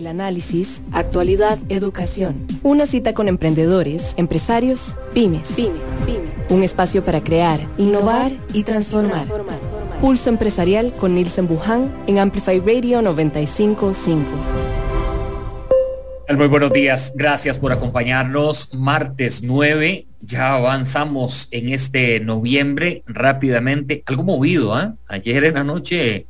El análisis, actualidad, educación. Una cita con emprendedores, empresarios, pymes. pymes, Un espacio para crear, innovar y transformar. Pulso Empresarial con Nielsen Buján en Amplify Radio 955. Muy buenos días, gracias por acompañarnos. Martes 9, ya avanzamos en este noviembre rápidamente. Algo movido, ¿ah? Ayer en la noche,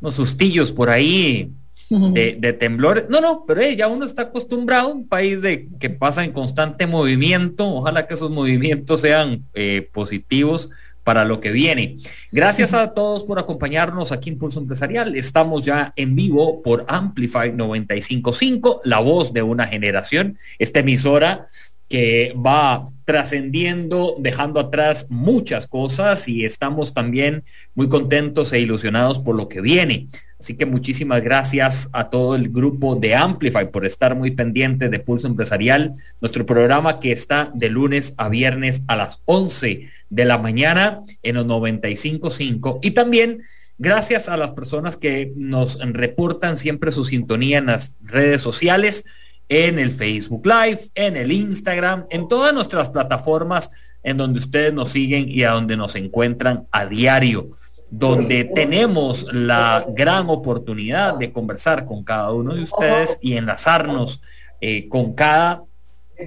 unos sustillos por ahí de, temblores. No, no, pero eh, ya uno está acostumbrado, un país de que pasa en constante movimiento. Ojalá que esos movimientos sean eh, positivos para lo que viene. Gracias a todos por acompañarnos aquí en Pulso Empresarial. Estamos ya en vivo por Amplify 955, la voz de una generación. Esta emisora que va trascendiendo, dejando atrás muchas cosas y estamos también muy contentos e ilusionados por lo que viene. Así que muchísimas gracias a todo el grupo de Amplify por estar muy pendiente de Pulso Empresarial, nuestro programa que está de lunes a viernes a las 11 de la mañana en los 95.5 y también gracias a las personas que nos reportan siempre su sintonía en las redes sociales, en el Facebook Live, en el Instagram, en todas nuestras plataformas en donde ustedes nos siguen y a donde nos encuentran a diario donde tenemos la gran oportunidad de conversar con cada uno de ustedes y enlazarnos eh, con cada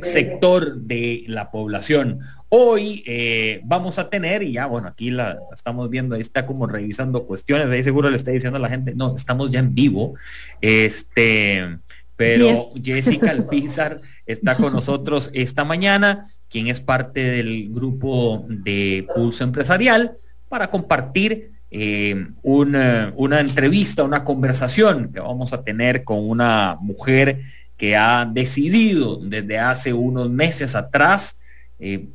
sector de la población. Hoy eh, vamos a tener, y ya bueno, aquí la, estamos viendo, ahí está como revisando cuestiones, ahí seguro le está diciendo a la gente, no, estamos ya en vivo, este, pero Jessica Alpizar está con nosotros esta mañana, quien es parte del grupo de Pulso Empresarial, para compartir eh, una, una, entrevista, una conversación que vamos a tener con una mujer que ha decidido desde hace unos meses atrás eh,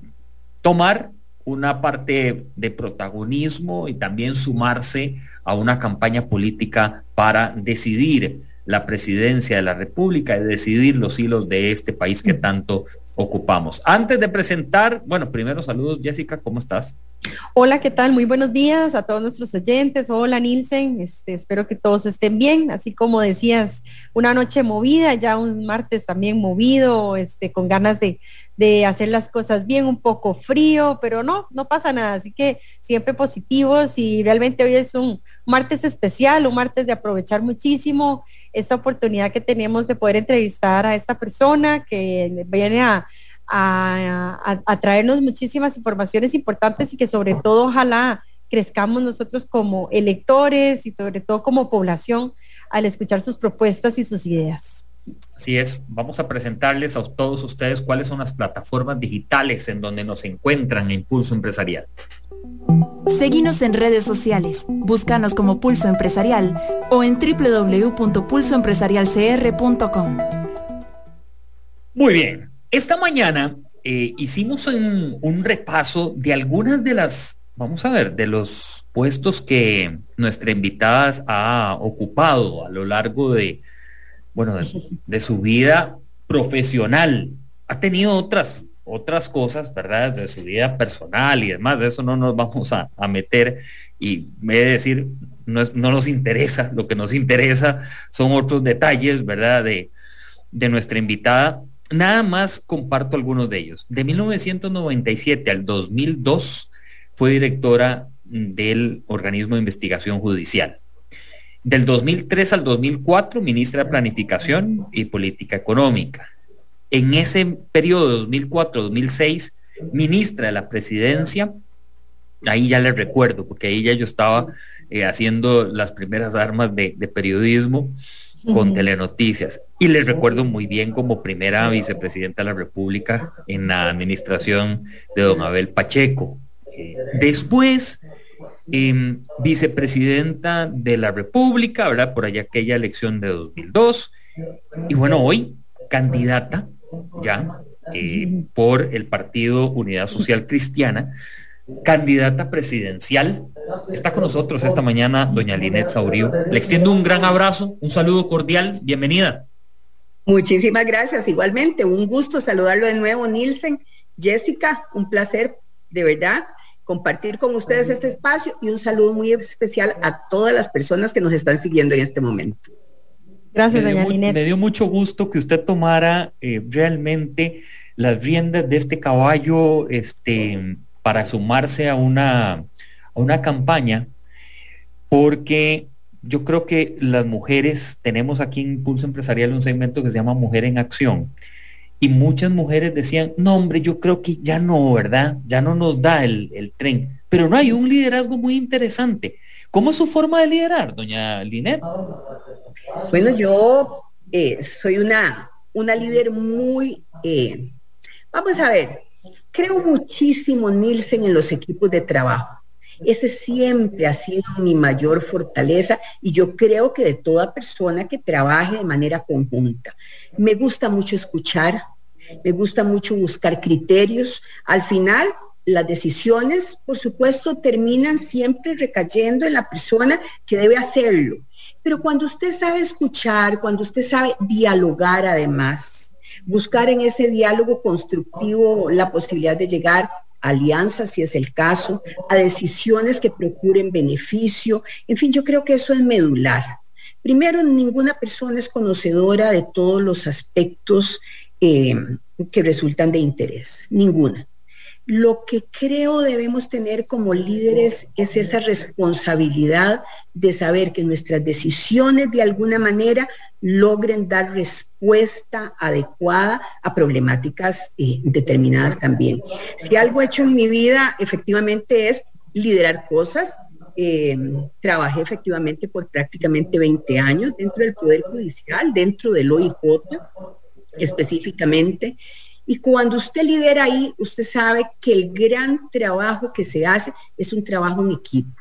tomar una parte de protagonismo y también sumarse a una campaña política para decidir la presidencia de la República y decidir los hilos de este país que tanto ocupamos. Antes de presentar, bueno, primero saludos Jessica, ¿cómo estás? Hola, ¿qué tal? Muy buenos días a todos nuestros oyentes. Hola, Nilsen. Este, espero que todos estén bien. Así como decías, una noche movida, ya un martes también movido, este, con ganas de, de hacer las cosas bien, un poco frío, pero no, no pasa nada. Así que siempre positivos y realmente hoy es un martes especial, un martes de aprovechar muchísimo esta oportunidad que tenemos de poder entrevistar a esta persona que viene a a, traernos muchísimas informaciones importantes y que sobre todo ojalá crezcamos nosotros como electores y sobre todo como población al escuchar sus propuestas y sus ideas. Así es, vamos a presentarles a todos ustedes cuáles son las plataformas digitales en donde nos encuentran en Pulso Empresarial. Seguimos en redes sociales, búscanos como Pulso Empresarial o en www.pulsoempresarialcr.com. Muy bien, esta mañana eh, hicimos un, repaso de algunas de las, vamos a ver, de los puestos que nuestra invitada ha ocupado a lo largo de, bueno, de, su vida profesional. Ha tenido otras, otras cosas, ¿verdad? De su vida personal y demás, de eso no nos vamos a, meter y me de decir, no, no, nos interesa, lo que nos interesa son otros detalles, ¿verdad? De, de nuestra invitada Nada más comparto algunos de ellos. De 1997 al 2002 fue directora del organismo de investigación judicial. Del 2003 al 2004, ministra de Planificación y Política Económica. En ese periodo 2004-2006, ministra de la Presidencia, ahí ya le recuerdo, porque ahí ya yo estaba eh, haciendo las primeras armas de periodismo con Telenoticias. Y les recuerdo muy bien como primera vicepresidenta de la República en la administración de don Abel Pacheco. Eh, después, em, vicepresidenta de la República, ¿verdad? Por allá aquella elección de 2002. Y bueno, hoy candidata ya eh, por el Partido Unidad Social Cristiana candidata presidencial. Está con nosotros esta mañana doña Linet Saurio. Le extiendo un gran abrazo, un saludo cordial, bienvenida. Muchísimas gracias, igualmente, un gusto saludarlo de nuevo, Nielsen. Jessica, un placer, de verdad, compartir con ustedes este espacio y un saludo muy especial a todas las personas que nos están siguiendo en este momento. Gracias, me doña Me dio mucho gusto que usted tomara eh, realmente las riendas de este caballo este, para sumarse a una, a una campaña, porque yo creo que las mujeres, tenemos aquí en Impulso Empresarial un segmento que se llama Mujer en Acción, y muchas mujeres decían, no hombre, yo creo que ya no, ¿verdad? Ya no nos da el, el tren, pero no hay un liderazgo muy interesante. ¿Cómo es su forma de liderar, doña Linet? Bueno, yo eh, soy una, una líder muy, eh, vamos a ver, creo muchísimo, Nielsen, en los equipos de trabajo. Ese siempre ha sido mi mayor fortaleza y yo creo que de toda persona que trabaje de manera conjunta. Me gusta mucho escuchar, me gusta mucho buscar criterios. Al final, las decisiones, por supuesto, terminan siempre recayendo en la persona que debe hacerlo. Pero cuando usted sabe escuchar, cuando usted sabe dialogar además, buscar en ese diálogo constructivo la posibilidad de llegar alianzas, si es el caso, a decisiones que procuren beneficio, en fin, yo creo que eso es medular. Primero, ninguna persona es conocedora de todos los aspectos eh, que resultan de interés, ninguna. Lo que creo debemos tener como líderes es esa responsabilidad de saber que nuestras decisiones de alguna manera logren dar respuesta adecuada a problemáticas eh, determinadas también. Si algo he hecho en mi vida efectivamente es liderar cosas, eh, trabajé efectivamente por prácticamente 20 años dentro del Poder Judicial, dentro del OIJ específicamente. Y cuando usted lidera ahí, usted sabe que el gran trabajo que se hace es un trabajo en equipo,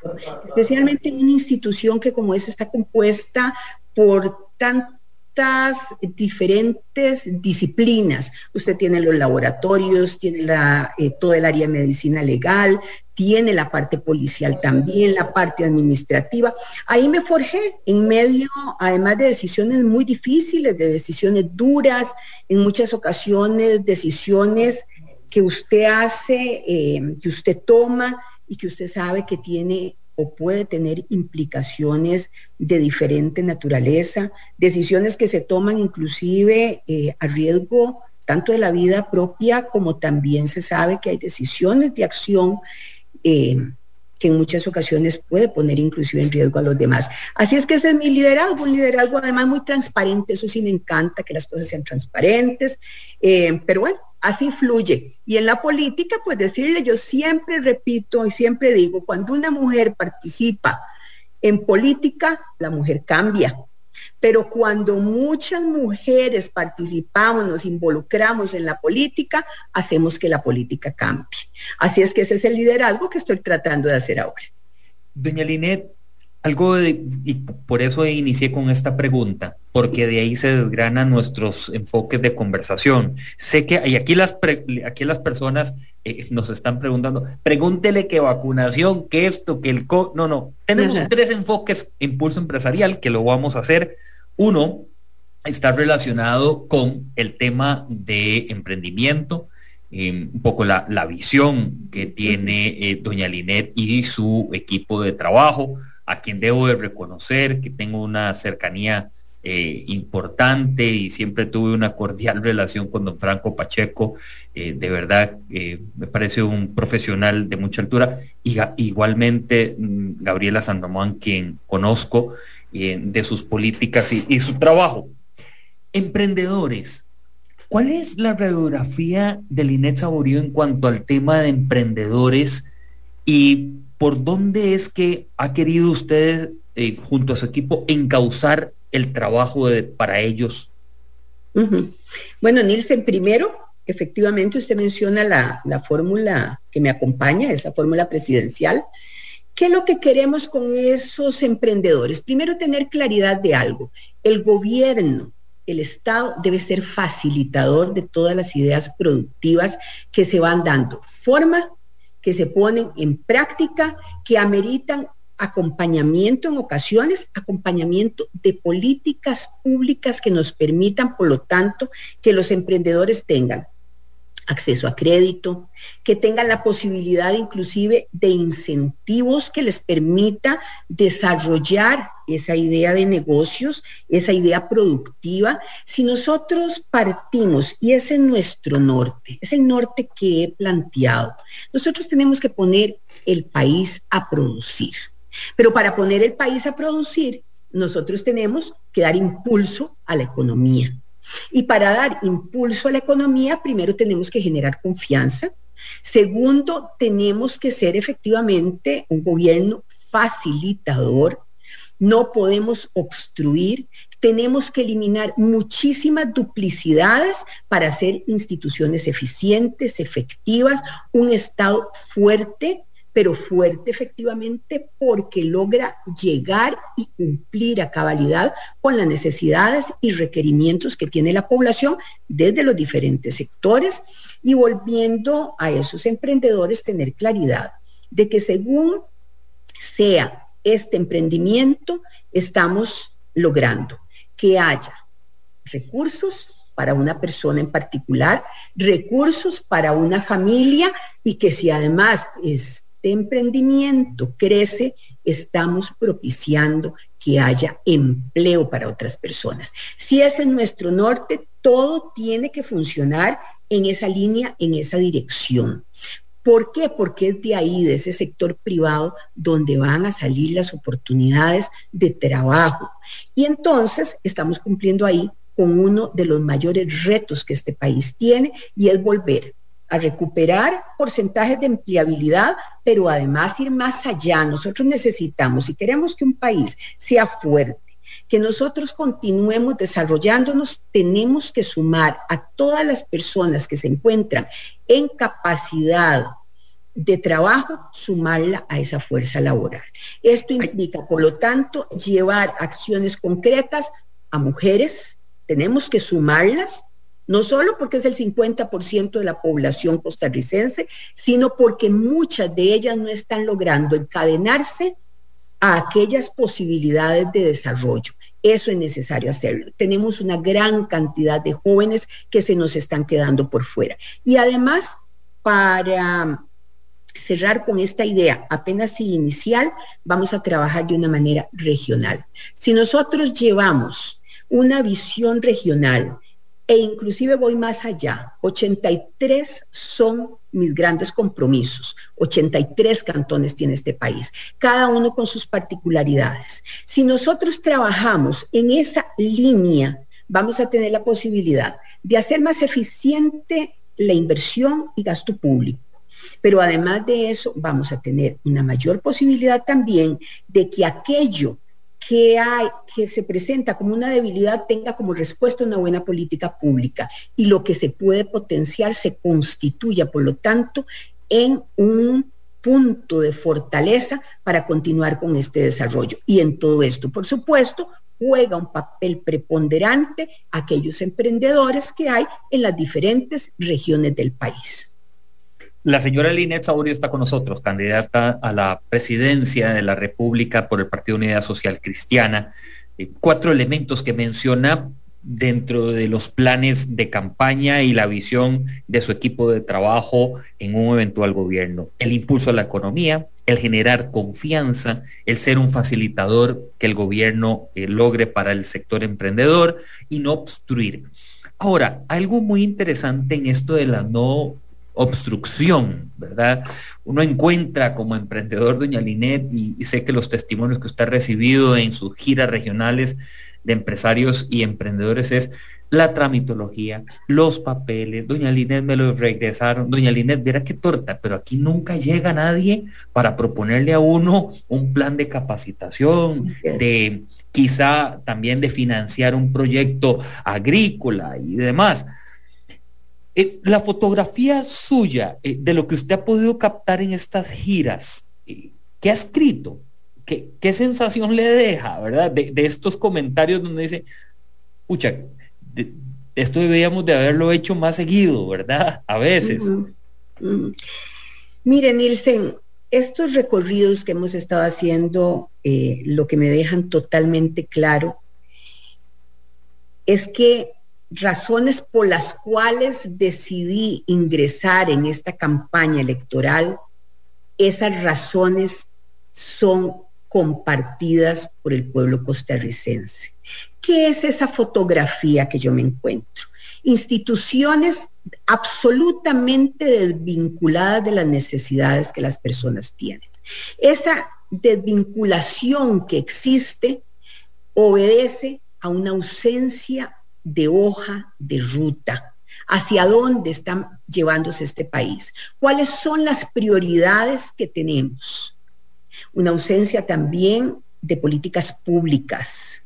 especialmente en una institución que como esa está compuesta por tantos diferentes disciplinas. Usted tiene los laboratorios, tiene la, eh, todo el área de medicina legal, tiene la parte policial también, la parte administrativa. Ahí me forjé en medio, además de decisiones muy difíciles, de decisiones duras, en muchas ocasiones decisiones que usted hace, eh, que usted toma y que usted sabe que tiene o puede tener implicaciones de diferente naturaleza, decisiones que se toman inclusive eh, a riesgo tanto de la vida propia como también se sabe que hay decisiones de acción eh, que en muchas ocasiones puede poner inclusive en riesgo a los demás. Así es que ese es mi liderazgo, un liderazgo además muy transparente, eso sí me encanta, que las cosas sean transparentes, eh, pero bueno, así fluye. Y en la política, pues decirle, yo siempre repito y siempre digo, cuando una mujer participa en política, la mujer cambia. Pero cuando muchas mujeres participamos, nos involucramos en la política, hacemos que la política cambie. Así es que ese es el liderazgo que estoy tratando de hacer ahora. Doña Linet, algo de, y por eso inicié con esta pregunta, porque de ahí se desgranan nuestros enfoques de conversación. Sé que y aquí las, aquí las personas eh, nos están preguntando, pregúntele qué vacunación, que esto, que el... Co no, no, tenemos tres enfoques impulso empresarial que lo vamos a hacer. Uno está relacionado con el tema de emprendimiento, eh, un poco la, la, visión que tiene eh, doña Linet y su equipo de trabajo a quien debo de reconocer que tengo una cercanía eh, importante y siempre tuve una cordial relación con don Franco Pacheco. Eh, de verdad, eh, me parece un profesional de mucha altura. Y igualmente mm, Gabriela Sandomán, quien conozco de sus políticas y, su trabajo. Emprendedores. ¿Cuál es la radiografía del Linet Saborío en cuanto al tema de emprendedores y ¿por dónde es que ha querido usted, eh, junto a su equipo, encauzar el trabajo para ellos? Bueno, Nielsen, primero, efectivamente usted menciona la, la fórmula que me acompaña, esa fórmula presidencial. ¿Qué es lo que queremos con esos emprendedores? Primero, tener claridad de algo. El gobierno, el Estado debe ser facilitador de todas las ideas productivas que se van dando. Forma que se ponen en práctica, que ameritan acompañamiento en ocasiones, acompañamiento de políticas públicas que nos permitan, por lo tanto, que los emprendedores tengan acceso a crédito, que tengan la posibilidad inclusive de incentivos que les permita desarrollar esa idea de negocios, esa idea productiva. Si nosotros partimos, y ese es nuestro norte, es el norte que he planteado, nosotros tenemos que poner el país a producir. Pero para poner el país a producir, nosotros tenemos que dar impulso a la economía. Y para dar impulso a la economía, primero tenemos que generar confianza. Segundo, tenemos que ser efectivamente un gobierno facilitador. No podemos obstruir. Tenemos que eliminar muchísimas duplicidades para hacer instituciones eficientes, efectivas, un Estado fuerte pero fuerte efectivamente porque logra llegar y cumplir a cabalidad con las necesidades y requerimientos que tiene la población desde los diferentes sectores. Y volviendo a esos emprendedores tener claridad de que según sea este emprendimiento, estamos logrando que haya recursos para una persona en particular, recursos para una familia y que si además es emprendimiento crece, estamos propiciando que haya empleo para otras personas. Si es en nuestro norte, todo tiene que funcionar en esa línea, en esa dirección. ¿Por qué? Porque es de ahí, de ese sector privado, donde van a salir las oportunidades de trabajo. Y entonces estamos cumpliendo ahí con uno de los mayores retos que este país tiene y es volver a recuperar porcentajes de empleabilidad, pero además ir más allá. Nosotros necesitamos, si queremos que un país sea fuerte, que nosotros continuemos desarrollándonos, tenemos que sumar a todas las personas que se encuentran en capacidad de trabajo, sumarla a esa fuerza laboral. Esto implica, por lo tanto, llevar acciones concretas a mujeres, tenemos que sumarlas no solo porque es el 50% de la población costarricense, sino porque muchas de ellas no están logrando encadenarse a aquellas posibilidades de desarrollo. Eso es necesario hacerlo. Tenemos una gran cantidad de jóvenes que se nos están quedando por fuera. Y además, para cerrar con esta idea apenas inicial, vamos a trabajar de una manera regional. Si nosotros llevamos una visión regional e inclusive voy más allá. 83 son mis grandes compromisos. 83 cantones tiene este país, cada uno con sus particularidades. Si nosotros trabajamos en esa línea, vamos a tener la posibilidad de hacer más eficiente la inversión y gasto público. Pero además de eso, vamos a tener una mayor posibilidad también de que aquello que, hay, que se presenta como una debilidad tenga como respuesta una buena política pública y lo que se puede potenciar se constituya, por lo tanto, en un punto de fortaleza para continuar con este desarrollo. Y en todo esto, por supuesto, juega un papel preponderante aquellos emprendedores que hay en las diferentes regiones del país. La señora Linet Saurio está con nosotros, candidata a la presidencia de la República por el Partido Unidad Social Cristiana. Eh, cuatro elementos que menciona dentro de los planes de campaña y la visión de su equipo de trabajo en un eventual gobierno. El impulso a la economía, el generar confianza, el ser un facilitador que el gobierno eh, logre para el sector emprendedor y no obstruir. Ahora, algo muy interesante en esto de la no obstrucción, ¿verdad? Uno encuentra como emprendedor, doña Linet, y, sé que los testimonios que usted ha recibido en sus giras regionales de empresarios y emprendedores es la tramitología, los papeles, doña Linet me los regresaron, doña Linet, verá qué torta, pero aquí nunca llega nadie para proponerle a uno un plan de capacitación, de quizá también de financiar un proyecto agrícola y demás. Eh, la fotografía suya, eh, de lo que usted ha podido captar en estas giras, eh, ¿qué ha escrito? ¿Qué, ¿Qué, sensación le deja, verdad? De, estos comentarios donde dice, pucha, esto debíamos de haberlo hecho más seguido, ¿verdad? A veces. Miren, Nielsen, estos recorridos que hemos estado haciendo, lo que me dejan totalmente claro es que razones por las cuales decidí ingresar en esta campaña electoral, esas razones son compartidas por el pueblo costarricense. ¿Qué es esa fotografía que yo me encuentro? Instituciones absolutamente desvinculadas de las necesidades que las personas tienen. Esa desvinculación que existe obedece a una ausencia de hoja de ruta. ¿Hacia dónde está llevándose este país? ¿Cuáles son las prioridades que tenemos? Una ausencia también de políticas públicas.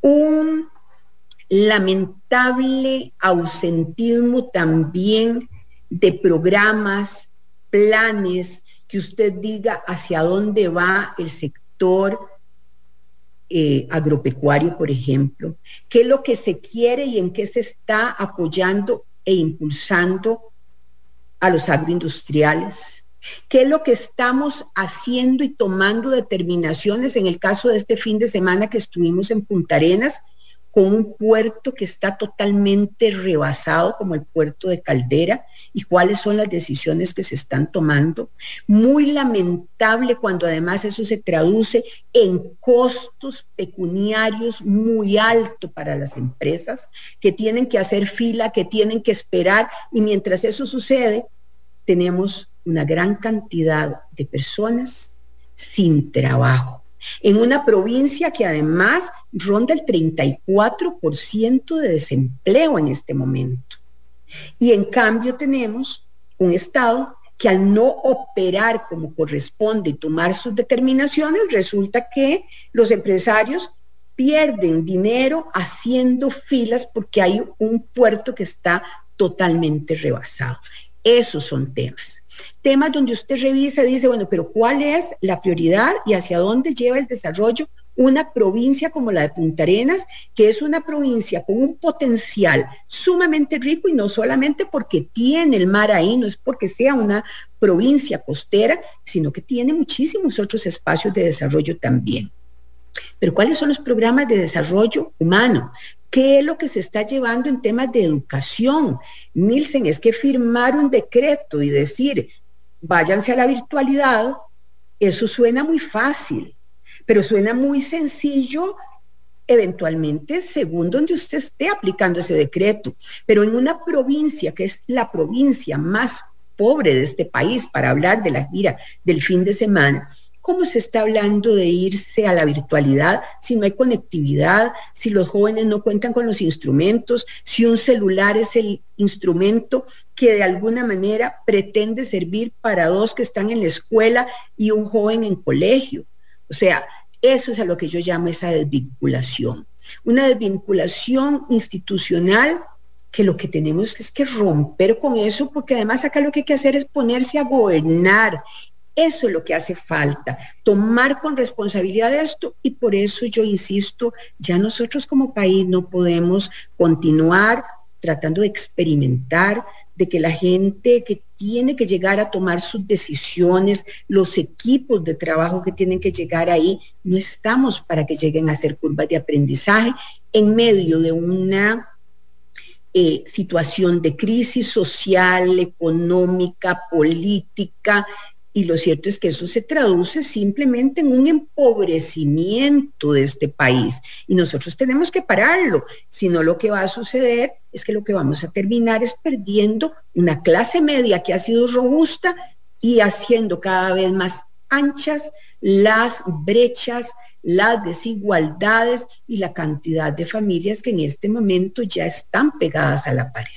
Un lamentable ausentismo también de programas, planes, que usted diga hacia dónde va el sector eh, agropecuario, por ejemplo, qué es lo que se quiere y en qué se está apoyando e impulsando a los agroindustriales, qué es lo que estamos haciendo y tomando determinaciones. En el caso de este fin de semana que estuvimos en Punta Arenas con un puerto que está totalmente rebasado como el puerto de Caldera y cuáles son las decisiones que se están tomando. Muy lamentable cuando además eso se traduce en costos pecuniarios muy altos para las empresas que tienen que hacer fila, que tienen que esperar y mientras eso sucede tenemos una gran cantidad de personas sin trabajo en una provincia que además ronda el 34% de desempleo en este momento. Y en cambio tenemos un Estado que al no operar como corresponde y tomar sus determinaciones, resulta que los empresarios pierden dinero haciendo filas porque hay un puerto que está totalmente rebasado. Esos son temas temas donde usted revisa dice, bueno, pero ¿cuál es la prioridad y hacia dónde lleva el desarrollo una provincia como la de Punta Arenas, que es una provincia con un potencial sumamente rico y no solamente porque tiene el mar ahí, no es porque sea una provincia costera, sino que tiene muchísimos otros espacios de desarrollo también. Pero ¿cuáles son los programas de desarrollo humano? ¿Qué es lo que se está llevando en temas de educación? Nielsen, es que firmar un decreto y decir, váyanse a la virtualidad, eso suena muy fácil, pero suena muy sencillo eventualmente según donde usted esté aplicando ese decreto. Pero en una provincia que es la provincia más pobre de este país, para hablar de la gira del fin de semana, ¿Cómo se está hablando de irse a la virtualidad si no hay conectividad, si los jóvenes no cuentan con los instrumentos, si un celular es el instrumento que de alguna manera pretende servir para dos que están en la escuela y un joven en colegio? O sea, eso es a lo que yo llamo esa desvinculación. Una desvinculación institucional que lo que tenemos es que romper con eso, porque además acá lo que hay que hacer es ponerse a gobernar eso es lo que hace falta, tomar con responsabilidad esto y por eso yo insisto, ya nosotros como país no podemos continuar tratando de experimentar, de que la gente que tiene que llegar a tomar sus decisiones, los equipos de trabajo que tienen que llegar ahí, no estamos para que lleguen a hacer curvas de aprendizaje en medio de una eh, situación de crisis social, económica, política, y lo cierto es que eso se traduce simplemente en un empobrecimiento de este país. Y nosotros tenemos que pararlo. Si no, lo que va a suceder es que lo que vamos a terminar es perdiendo una clase media que ha sido robusta y haciendo cada vez más anchas las brechas, las desigualdades y la cantidad de familias que en este momento ya están pegadas a la pared.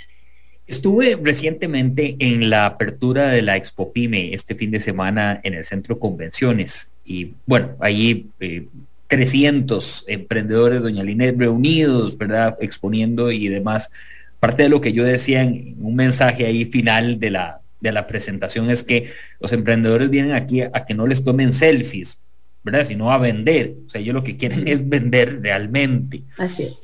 Estuve recientemente en la apertura de la Expo Pyme este fin de semana en el Centro Convenciones y bueno, ahí 300 eh, emprendedores, doña Linet, reunidos, ¿verdad? Exponiendo y demás. Parte de lo que yo decía en un mensaje ahí final de la, de la presentación es que los emprendedores vienen aquí a, a que no les tomen selfies, ¿verdad? Sino a vender. O sea, ellos lo que quieren es vender realmente. Así es.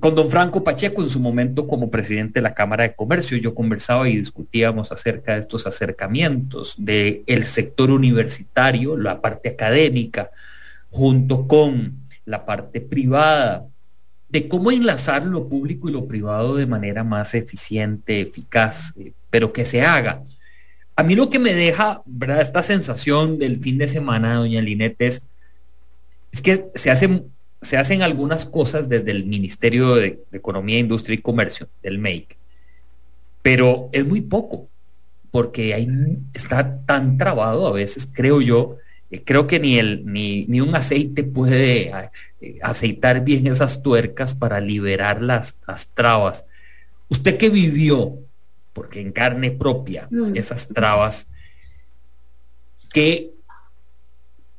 Con don Franco Pacheco en su momento como presidente de la Cámara de Comercio. Yo conversaba y discutíamos acerca de estos acercamientos del el sector universitario, la parte académica, junto con la parte privada de cómo enlazar lo público y lo privado de manera más eficiente, eficaz, eh, pero que se haga. A mí lo que me deja, ¿verdad? Esta sensación del fin de semana, doña Linette, es, que se hacen, se hacen algunas cosas desde el Ministerio de, Economía, Industria y Comercio, del MEIC, pero es muy poco, porque ahí está tan trabado a veces, creo yo, eh, creo que ni, el, ni, ni un aceite puede eh, aceitar bien esas tuercas para liberar las, las trabas. Usted que vivió, porque en carne propia, mm. esas trabas, que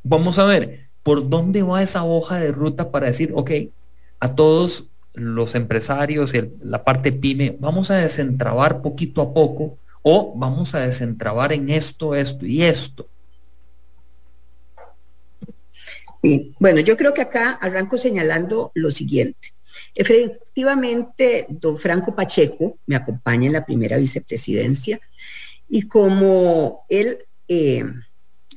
vamos a ver, ¿por dónde va esa hoja de ruta para decir, ok, a todos los empresarios la parte pyme, vamos a desentrabar poquito a poco o vamos a desentrabar en esto, esto y esto? bueno, yo creo que acá arranco señalando lo siguiente. Efectivamente, don Franco Pacheco me acompaña en la primera vicepresidencia y como él eh,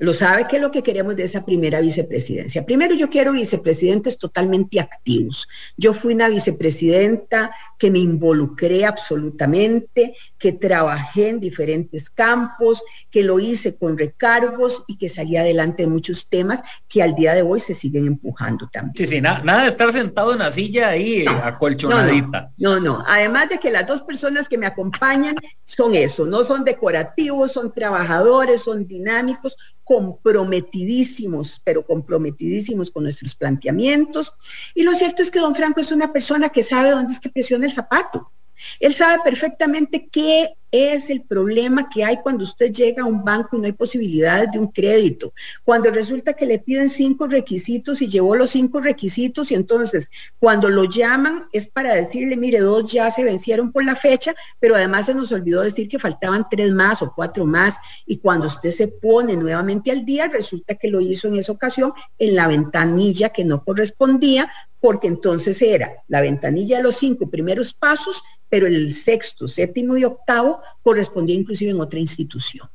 lo sabe qué es lo que queremos de esa primera vicepresidencia. Primero, yo quiero vicepresidentes totalmente activos. Yo fui una vicepresidenta que me involucré absolutamente, que trabajé en diferentes campos, que lo hice con recargos y que salí adelante en muchos temas que al día de hoy se siguen empujando también. Sí, sí, nada de estar sentado en la silla ahí acolchonadita. No, no, además de que las dos personas que me acompañan son eso, no son decorativos, son trabajadores, son dinámicos, comprometidísimos, pero comprometidísimos con nuestros planteamientos. Y lo cierto es que don Franco es una persona que sabe dónde es que presiona el zapato. Él sabe perfectamente qué es el problema que hay cuando usted llega a un banco y no hay posibilidades de un crédito. Cuando resulta que le piden cinco requisitos y llevó los cinco requisitos y entonces cuando lo llaman es para decirle, mire, dos ya se vencieron por la fecha, pero además se nos olvidó decir que faltaban tres más o cuatro más. Y cuando usted se pone nuevamente al día, resulta que lo hizo en esa ocasión en la ventanilla que no correspondía porque entonces era la ventanilla de los cinco primeros pasos, pero el sexto, séptimo y octavo correspondía inclusive en otra institución.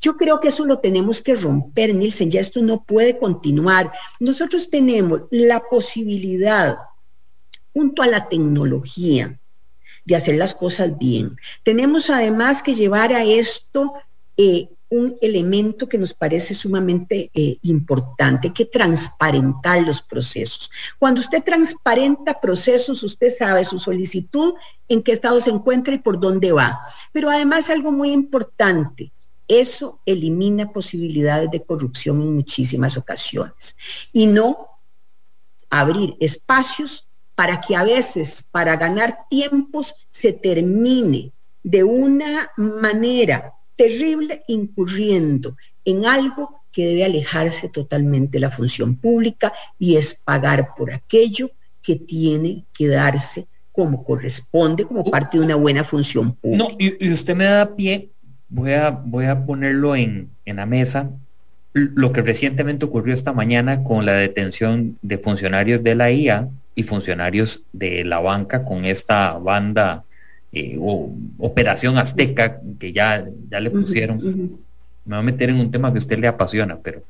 Yo creo que eso lo tenemos que romper, Nielsen, ya esto no puede continuar. Nosotros tenemos la posibilidad, junto a la tecnología, de hacer las cosas bien. Tenemos además que llevar a esto eh, un elemento que nos parece sumamente eh, importante, que transparentar los procesos. Cuando usted transparenta procesos, usted sabe su solicitud, en qué estado se encuentra y por dónde va. Pero además algo muy importante, eso elimina posibilidades de corrupción en muchísimas ocasiones y no abrir espacios para que a veces, para ganar tiempos, se termine de una manera terrible incurriendo en algo que debe alejarse totalmente de la función pública y es pagar por aquello que tiene que darse como corresponde, como parte de una buena función pública. No, y, usted me da pie, voy a, voy a ponerlo en, en la mesa, lo que recientemente ocurrió esta mañana con la detención de funcionarios de la IA y funcionarios de la banca con esta banda eh, o Operación Azteca, que ya, ya le pusieron. Me voy a meter en un tema que a usted le apasiona, pero,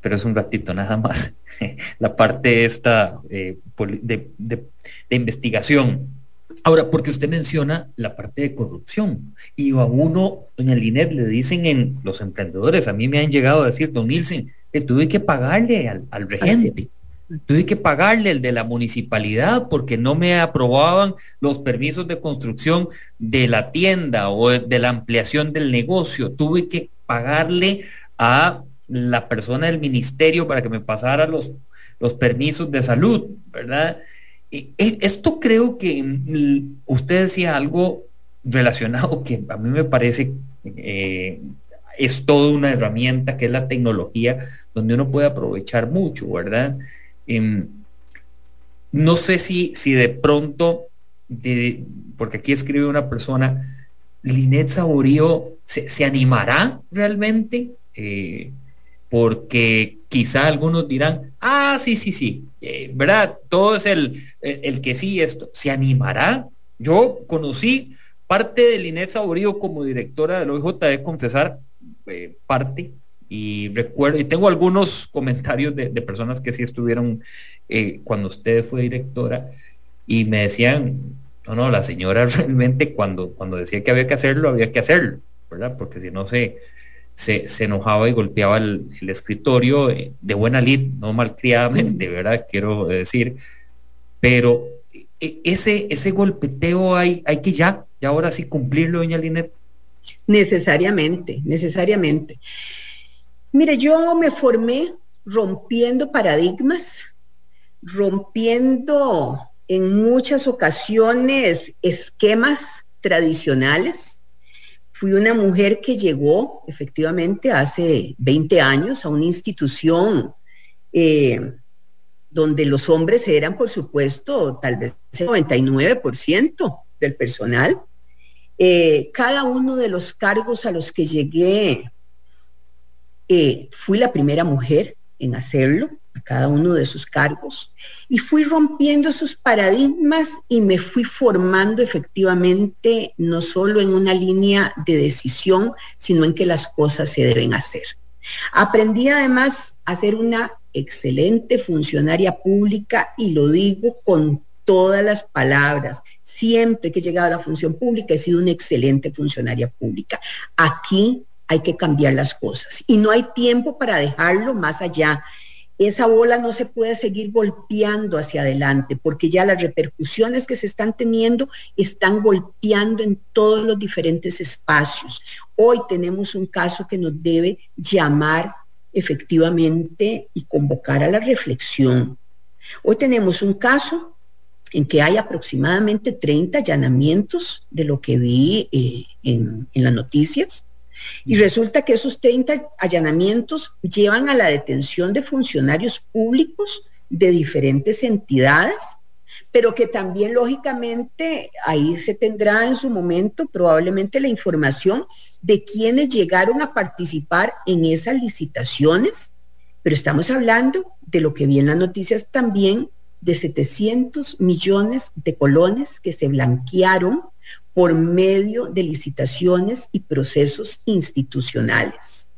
pero es un ratito nada más. la parte esta eh, de, de, investigación. Ahora, porque usted menciona la parte de corrupción y a uno, doña Linet, le dicen en los emprendedores, a mí me han llegado a decir, don Nielsen, que tuve que pagarle al, al regente tuve que pagarle el de la municipalidad porque no me aprobaban los permisos de construcción de la tienda o de la ampliación del negocio. Tuve que pagarle a la persona del ministerio para que me pasara los, los permisos de salud, ¿verdad? E, esto creo que mm, usted decía algo relacionado que a mí me parece eh, es toda una herramienta que es la tecnología donde uno puede aprovechar mucho, ¿verdad? Em, no sé si, si de pronto, porque aquí escribe una persona, Linet Saborío se, animará realmente, eh, porque quizá algunos dirán, ah, sí, sí, sí, eh, ¿verdad? Todo es el, el, que sí, esto, ¿se animará? Yo conocí parte de Linet Saborío como directora del OIJ, de confesar, eh, parte, y recuerdo, y tengo algunos comentarios de, personas que sí estuvieron eh, cuando usted fue directora y me decían, no, no, la señora realmente cuando, cuando decía que había que hacerlo, había que hacerlo, ¿verdad? Porque si no se, se, enojaba y golpeaba el, escritorio eh, de buena lid, no malcriadamente, ¿verdad? Quiero decir, pero e, ese, ese golpeteo hay, hay que ya, ya ahora sí cumplirlo, doña Linet. Necesariamente, necesariamente. Mire, yo me formé rompiendo paradigmas, rompiendo en muchas ocasiones esquemas tradicionales. Fui una mujer que llegó efectivamente hace 20 años a una institución eh, donde los hombres eran, por supuesto, tal vez el 99% del personal. Eh, cada uno de los cargos a los que llegué, eh, fui la primera mujer en hacerlo, a cada uno de sus cargos, y fui rompiendo sus paradigmas y me fui formando efectivamente no solo en una línea de decisión, sino en que las cosas se deben hacer. Aprendí además a ser una excelente funcionaria pública y lo digo con todas las palabras. Siempre que he llegado a la función pública he sido una excelente funcionaria pública. Aquí hay que cambiar las cosas y no hay tiempo para dejarlo más allá. Esa bola no se puede seguir golpeando hacia adelante porque ya las repercusiones que se están teniendo están golpeando en todos los diferentes espacios. Hoy tenemos un caso que nos debe llamar efectivamente y convocar a la reflexión. Hoy tenemos un caso en que hay aproximadamente 30 allanamientos de lo que vi eh, en, en las noticias. Y resulta que esos 30 allanamientos llevan a la detención de funcionarios públicos de diferentes entidades pero que también lógicamente ahí se tendrá en su momento probablemente la información de quienes llegaron a participar en esas licitaciones, pero estamos hablando de lo que vi en las noticias también, de 700 millones de colones que se blanquearon por medio de licitaciones y procesos institucionales.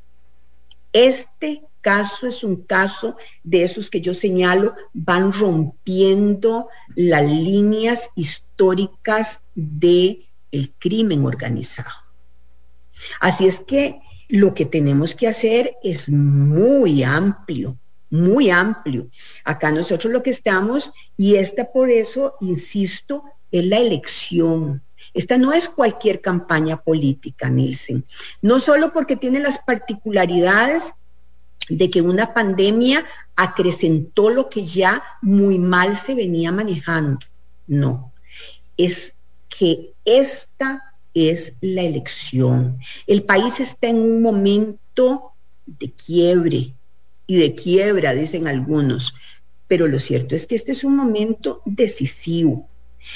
Este caso es un caso de esos que yo señalo, van rompiendo las líneas históricas del el crimen organizado. Así es que lo que tenemos que hacer es muy amplio, muy amplio. Acá nosotros lo que estamos, y esta por eso, insisto, es la elección. Esta no es cualquier campaña política, Nielsen. No solo porque tiene las particularidades de que una pandemia acrecentó lo que ya muy mal se venía manejando. No, es que esta es la elección. El país está en un momento de quiebre y de quiebra, dicen algunos, pero lo cierto es que este es un momento decisivo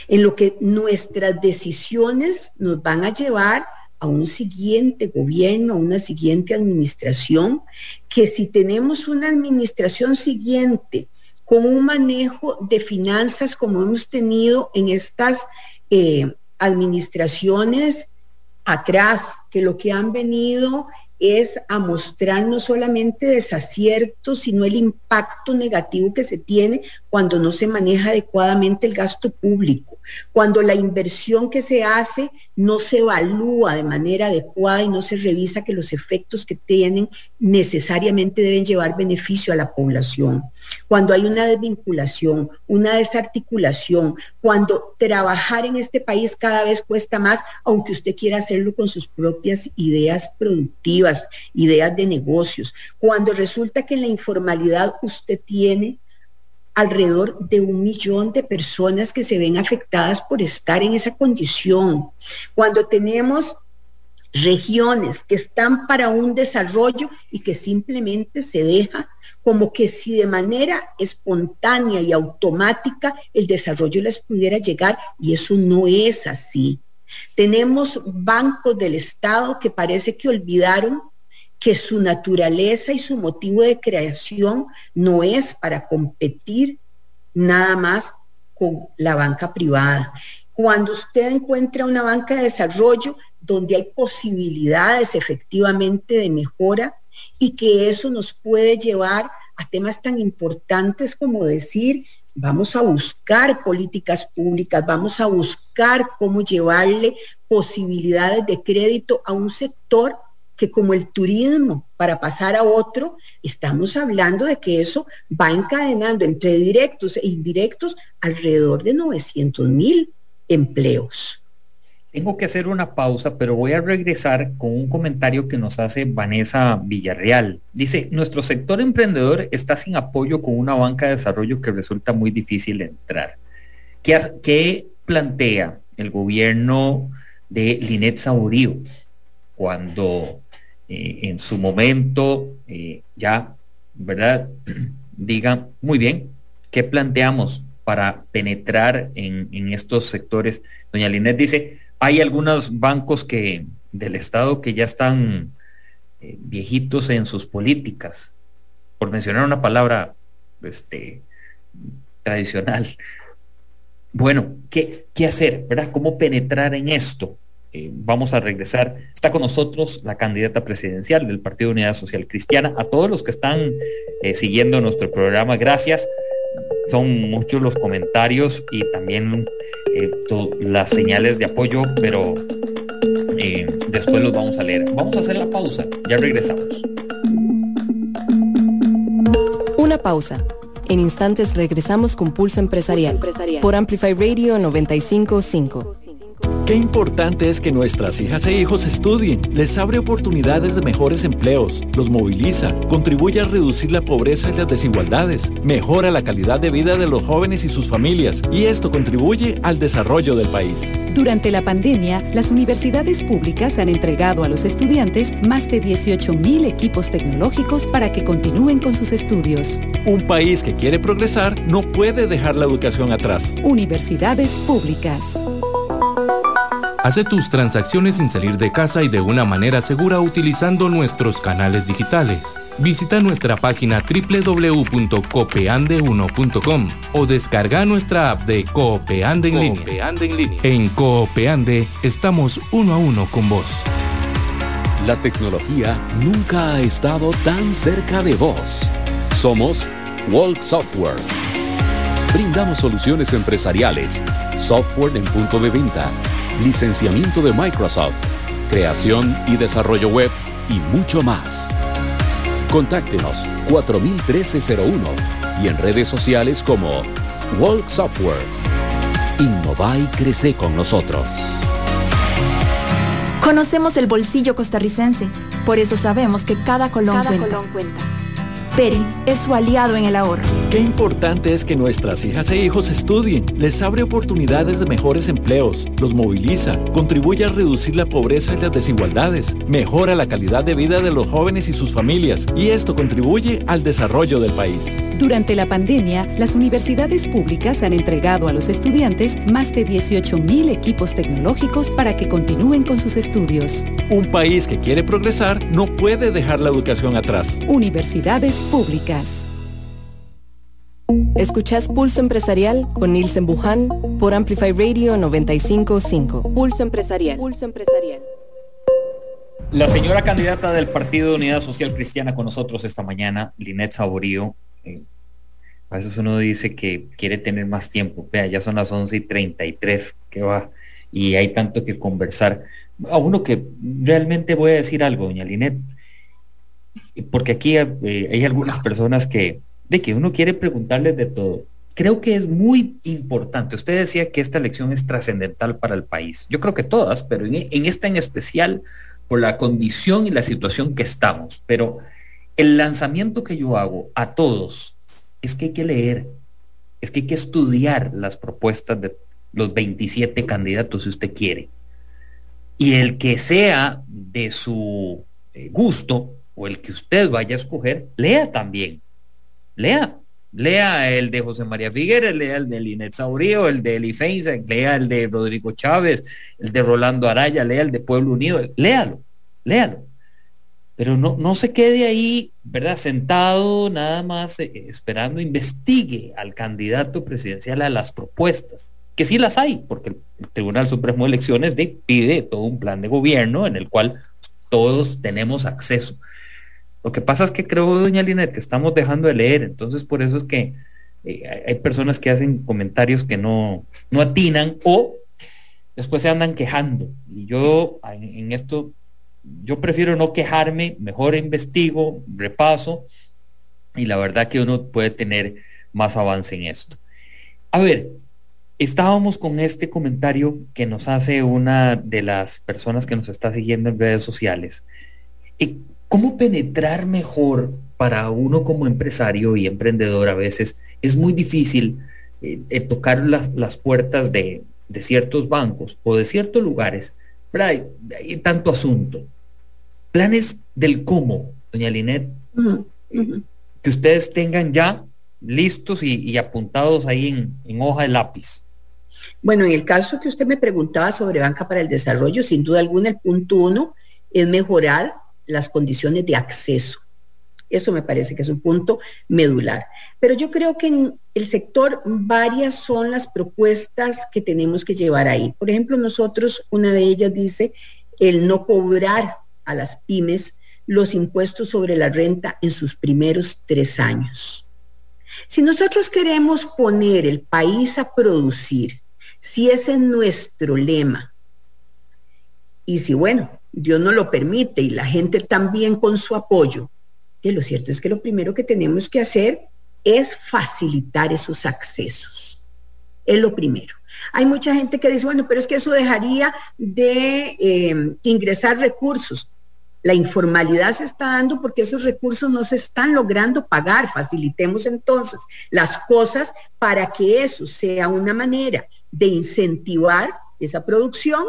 en lo que nuestras decisiones nos van a llevar a un siguiente gobierno, a una siguiente administración, que si tenemos una administración siguiente con un manejo de finanzas como hemos tenido en estas eh, administraciones atrás, que lo que han venido es a mostrar no solamente desaciertos, sino el impacto negativo que se tiene cuando no se maneja adecuadamente el gasto público, cuando la inversión que se hace no se evalúa de manera adecuada y no se revisa que los efectos que tienen necesariamente deben llevar beneficio a la población, cuando hay una desvinculación, una desarticulación, cuando trabajar en este país cada vez cuesta más, aunque usted quiera hacerlo con sus propias ideas productivas ideas de negocios, cuando resulta que en la informalidad usted tiene alrededor de un millón de personas que se ven afectadas por estar en esa condición, cuando tenemos regiones que están para un desarrollo y que simplemente se deja como que si de manera espontánea y automática el desarrollo les pudiera llegar y eso no es así. Tenemos bancos del Estado que parece que olvidaron que su naturaleza y su motivo de creación no es para competir nada más con la banca privada. Cuando usted encuentra una banca de desarrollo donde hay posibilidades efectivamente de mejora y que eso nos puede llevar a temas tan importantes como decir, vamos a buscar políticas públicas, vamos a buscar cómo llevarle posibilidades de crédito a un sector que como el turismo para pasar a otro, estamos hablando de que eso va encadenando entre directos e indirectos alrededor de 900 mil empleos. Tengo que hacer una pausa, pero voy a regresar con un comentario que nos hace Vanessa Villarreal. Dice, nuestro sector emprendedor está sin apoyo con una banca de desarrollo que resulta muy difícil entrar. ¿Qué, plantea el gobierno de Linet Saurío cuando eh, en su momento eh, ya, ¿verdad? Digan, muy bien, ¿qué planteamos para penetrar en, estos sectores? Doña Linet dice, hay algunos bancos que del Estado que ya están eh, viejitos en sus políticas, por mencionar una palabra este, tradicional. Bueno, ¿qué, ¿qué, hacer? ¿verdad? ¿Cómo penetrar en esto? Eh, vamos a regresar. Está con nosotros la candidata presidencial del Partido Unidad Social Cristiana. A todos los que están eh, siguiendo nuestro programa, gracias. Son muchos los comentarios y también eh, las señales de apoyo, pero eh, después los vamos a leer. Vamos a hacer la pausa, ya regresamos. Una pausa. En instantes regresamos con Pulso Empresarial, por Amplify Radio 955. Qué importante es que nuestras hijas e hijos estudien, les abre oportunidades de mejores empleos, los moviliza, contribuye a reducir la pobreza y las desigualdades, mejora la calidad de vida de los jóvenes y sus familias, y esto contribuye al desarrollo del país. Durante la pandemia, las universidades públicas han entregado a los estudiantes más de 18.000 equipos tecnológicos para que continúen con sus estudios. Un país que quiere progresar no puede dejar la educación atrás. Universidades públicas. Hace tus transacciones sin salir de casa y de una manera segura utilizando nuestros canales digitales. Visita nuestra página www.copeande1.com o descarga nuestra app de Coopeande en, línea. en Coopeande estamos uno a uno con vos. La tecnología nunca ha estado tan cerca de vos. Somos Walk Software. Brindamos soluciones empresariales, software en punto de venta licenciamiento de Microsoft, creación y desarrollo web y mucho más. Contáctenos 401301 y en redes sociales como Walk Software. Innova y crece con nosotros. Conocemos el bolsillo costarricense, por eso sabemos que cada colón, cuenta. Peri es su aliado en el ahorro. Qué importante es que nuestras hijas e hijos estudien, les abre oportunidades de mejores empleos, los moviliza, contribuye a reducir la pobreza y las desigualdades, mejora la calidad de vida de los jóvenes y sus familias, y esto contribuye al desarrollo del país. Durante la pandemia, las universidades públicas han entregado a los estudiantes más de 18.000 equipos tecnológicos para que continúen con sus estudios. Un país que quiere progresar no puede dejar la educación atrás. Universidades públicas. Escuchás Pulso Empresarial con Nielsen Buján por Amplify Radio 955. Pulso Empresarial. Pulso Empresarial. La señora candidata del Partido de Unidad Social Cristiana con nosotros esta mañana, Linet Saborío. Eh, a veces uno dice que quiere tener más tiempo. Vea, ya son las 11 y 33 que va y hay tanto que conversar. A uno que realmente voy a decir algo, doña Linet, porque aquí eh, hay algunas personas que, de que uno quiere preguntarles de todo. Creo que es muy importante. Usted decía que esta elección es trascendental para el país. Yo creo que todas, pero en, en esta en especial por la condición y la situación que estamos. Pero el lanzamiento que yo hago a todos es que hay que leer, es que hay que estudiar las propuestas de los 27 candidatos si usted quiere. Y el que sea de su eh, gusto, o el que usted vaya a escoger, lea también. Lea. Lea el de José María Figueres, lea el de Linet Saurío, el de Eli Feinza, lea el de Rodrigo Chávez, el de Rolando Araya, lea el de Pueblo Unido, léalo, léalo. Pero no, no se quede ahí, ¿verdad? Sentado nada más eh, esperando, investigue al candidato presidencial a las propuestas, que sí las hay, porque el Tribunal Supremo de Elecciones pide todo un plan de gobierno en el cual todos tenemos acceso Lo que pasa es que creo, doña Linet, que estamos dejando de leer, entonces por eso es que eh, hay personas que hacen comentarios que no, no atinan o después se andan quejando. Y yo en, esto, yo prefiero no quejarme, mejor investigo, repaso, y la verdad que uno puede tener más avance en esto. A ver, estábamos con este comentario que nos hace una de las personas que nos está siguiendo en redes sociales. ¿Cómo penetrar mejor para uno como empresario y emprendedor a veces? Es muy difícil eh, eh, tocar las, puertas de, ciertos bancos o de ciertos lugares. Pero hay, tanto asunto. Planes del cómo, doña Linet, que ustedes tengan ya listos y, apuntados ahí en, en hoja de lápiz. Bueno, en el caso que usted me preguntaba sobre Banca para el Desarrollo, sin duda alguna el punto uno es mejorar las condiciones de acceso. Eso me parece que es un punto medular. Pero yo creo que en el sector varias son las propuestas que tenemos que llevar ahí. Por ejemplo, nosotros, una de ellas dice el no cobrar a las pymes los impuestos sobre la renta en sus primeros tres años. Si nosotros queremos poner el país a producir, si ese es nuestro lema, y si bueno, Dios no lo permite y la gente también con su apoyo, que lo cierto es que lo primero que tenemos que hacer es facilitar esos accesos. Es lo primero. Hay mucha gente que dice, bueno, pero es que eso dejaría de eh, ingresar recursos. La informalidad se está dando porque esos recursos no se están logrando pagar. Facilitemos entonces las cosas para que eso sea una manera de incentivar esa producción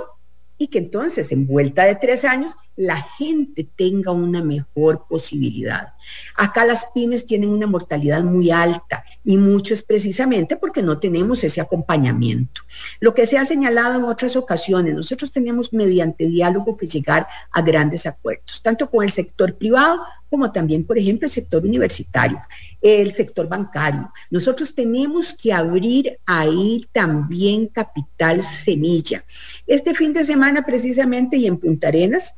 y que entonces en vuelta de tres años la gente tenga una mejor posibilidad. Acá las pymes tienen una mortalidad muy alta y mucho es precisamente porque no tenemos ese acompañamiento. Lo que se ha señalado en otras ocasiones, nosotros tenemos mediante diálogo que llegar a grandes acuerdos, tanto con el sector privado como también, por ejemplo, el sector universitario, el sector bancario. Nosotros tenemos que abrir ahí también capital semilla. Este fin de semana precisamente y en Punta Arenas,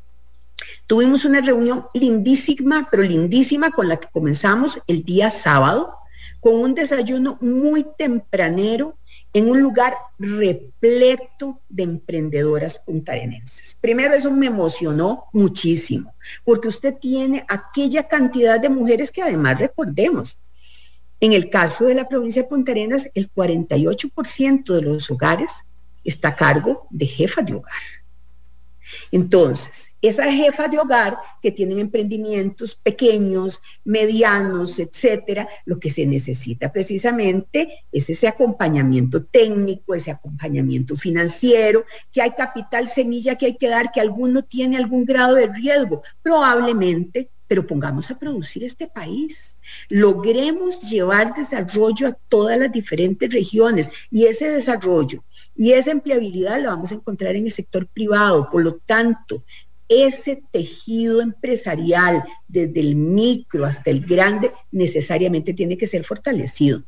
Tuvimos una reunión lindísima, pero lindísima, con la que comenzamos el día sábado, con un desayuno muy tempranero en un lugar repleto de emprendedoras puntarenenses. Primero eso me emocionó muchísimo, porque usted tiene aquella cantidad de mujeres que además recordemos, en el caso de la provincia de Punta Arenas, el 48% de los hogares está a cargo de jefa de hogar. Entonces, esas jefas de hogar que tienen emprendimientos pequeños, medianos, etcétera, lo que se necesita precisamente es ese acompañamiento técnico, ese acompañamiento financiero, que hay capital semilla que hay que dar, que alguno tiene algún grado de riesgo, probablemente, pero pongamos a producir este país. Logremos llevar desarrollo a todas las diferentes regiones y ese desarrollo y esa empleabilidad la vamos a encontrar en el sector privado. Por lo tanto, ese tejido empresarial, desde el micro hasta el grande, necesariamente tiene que ser fortalecido.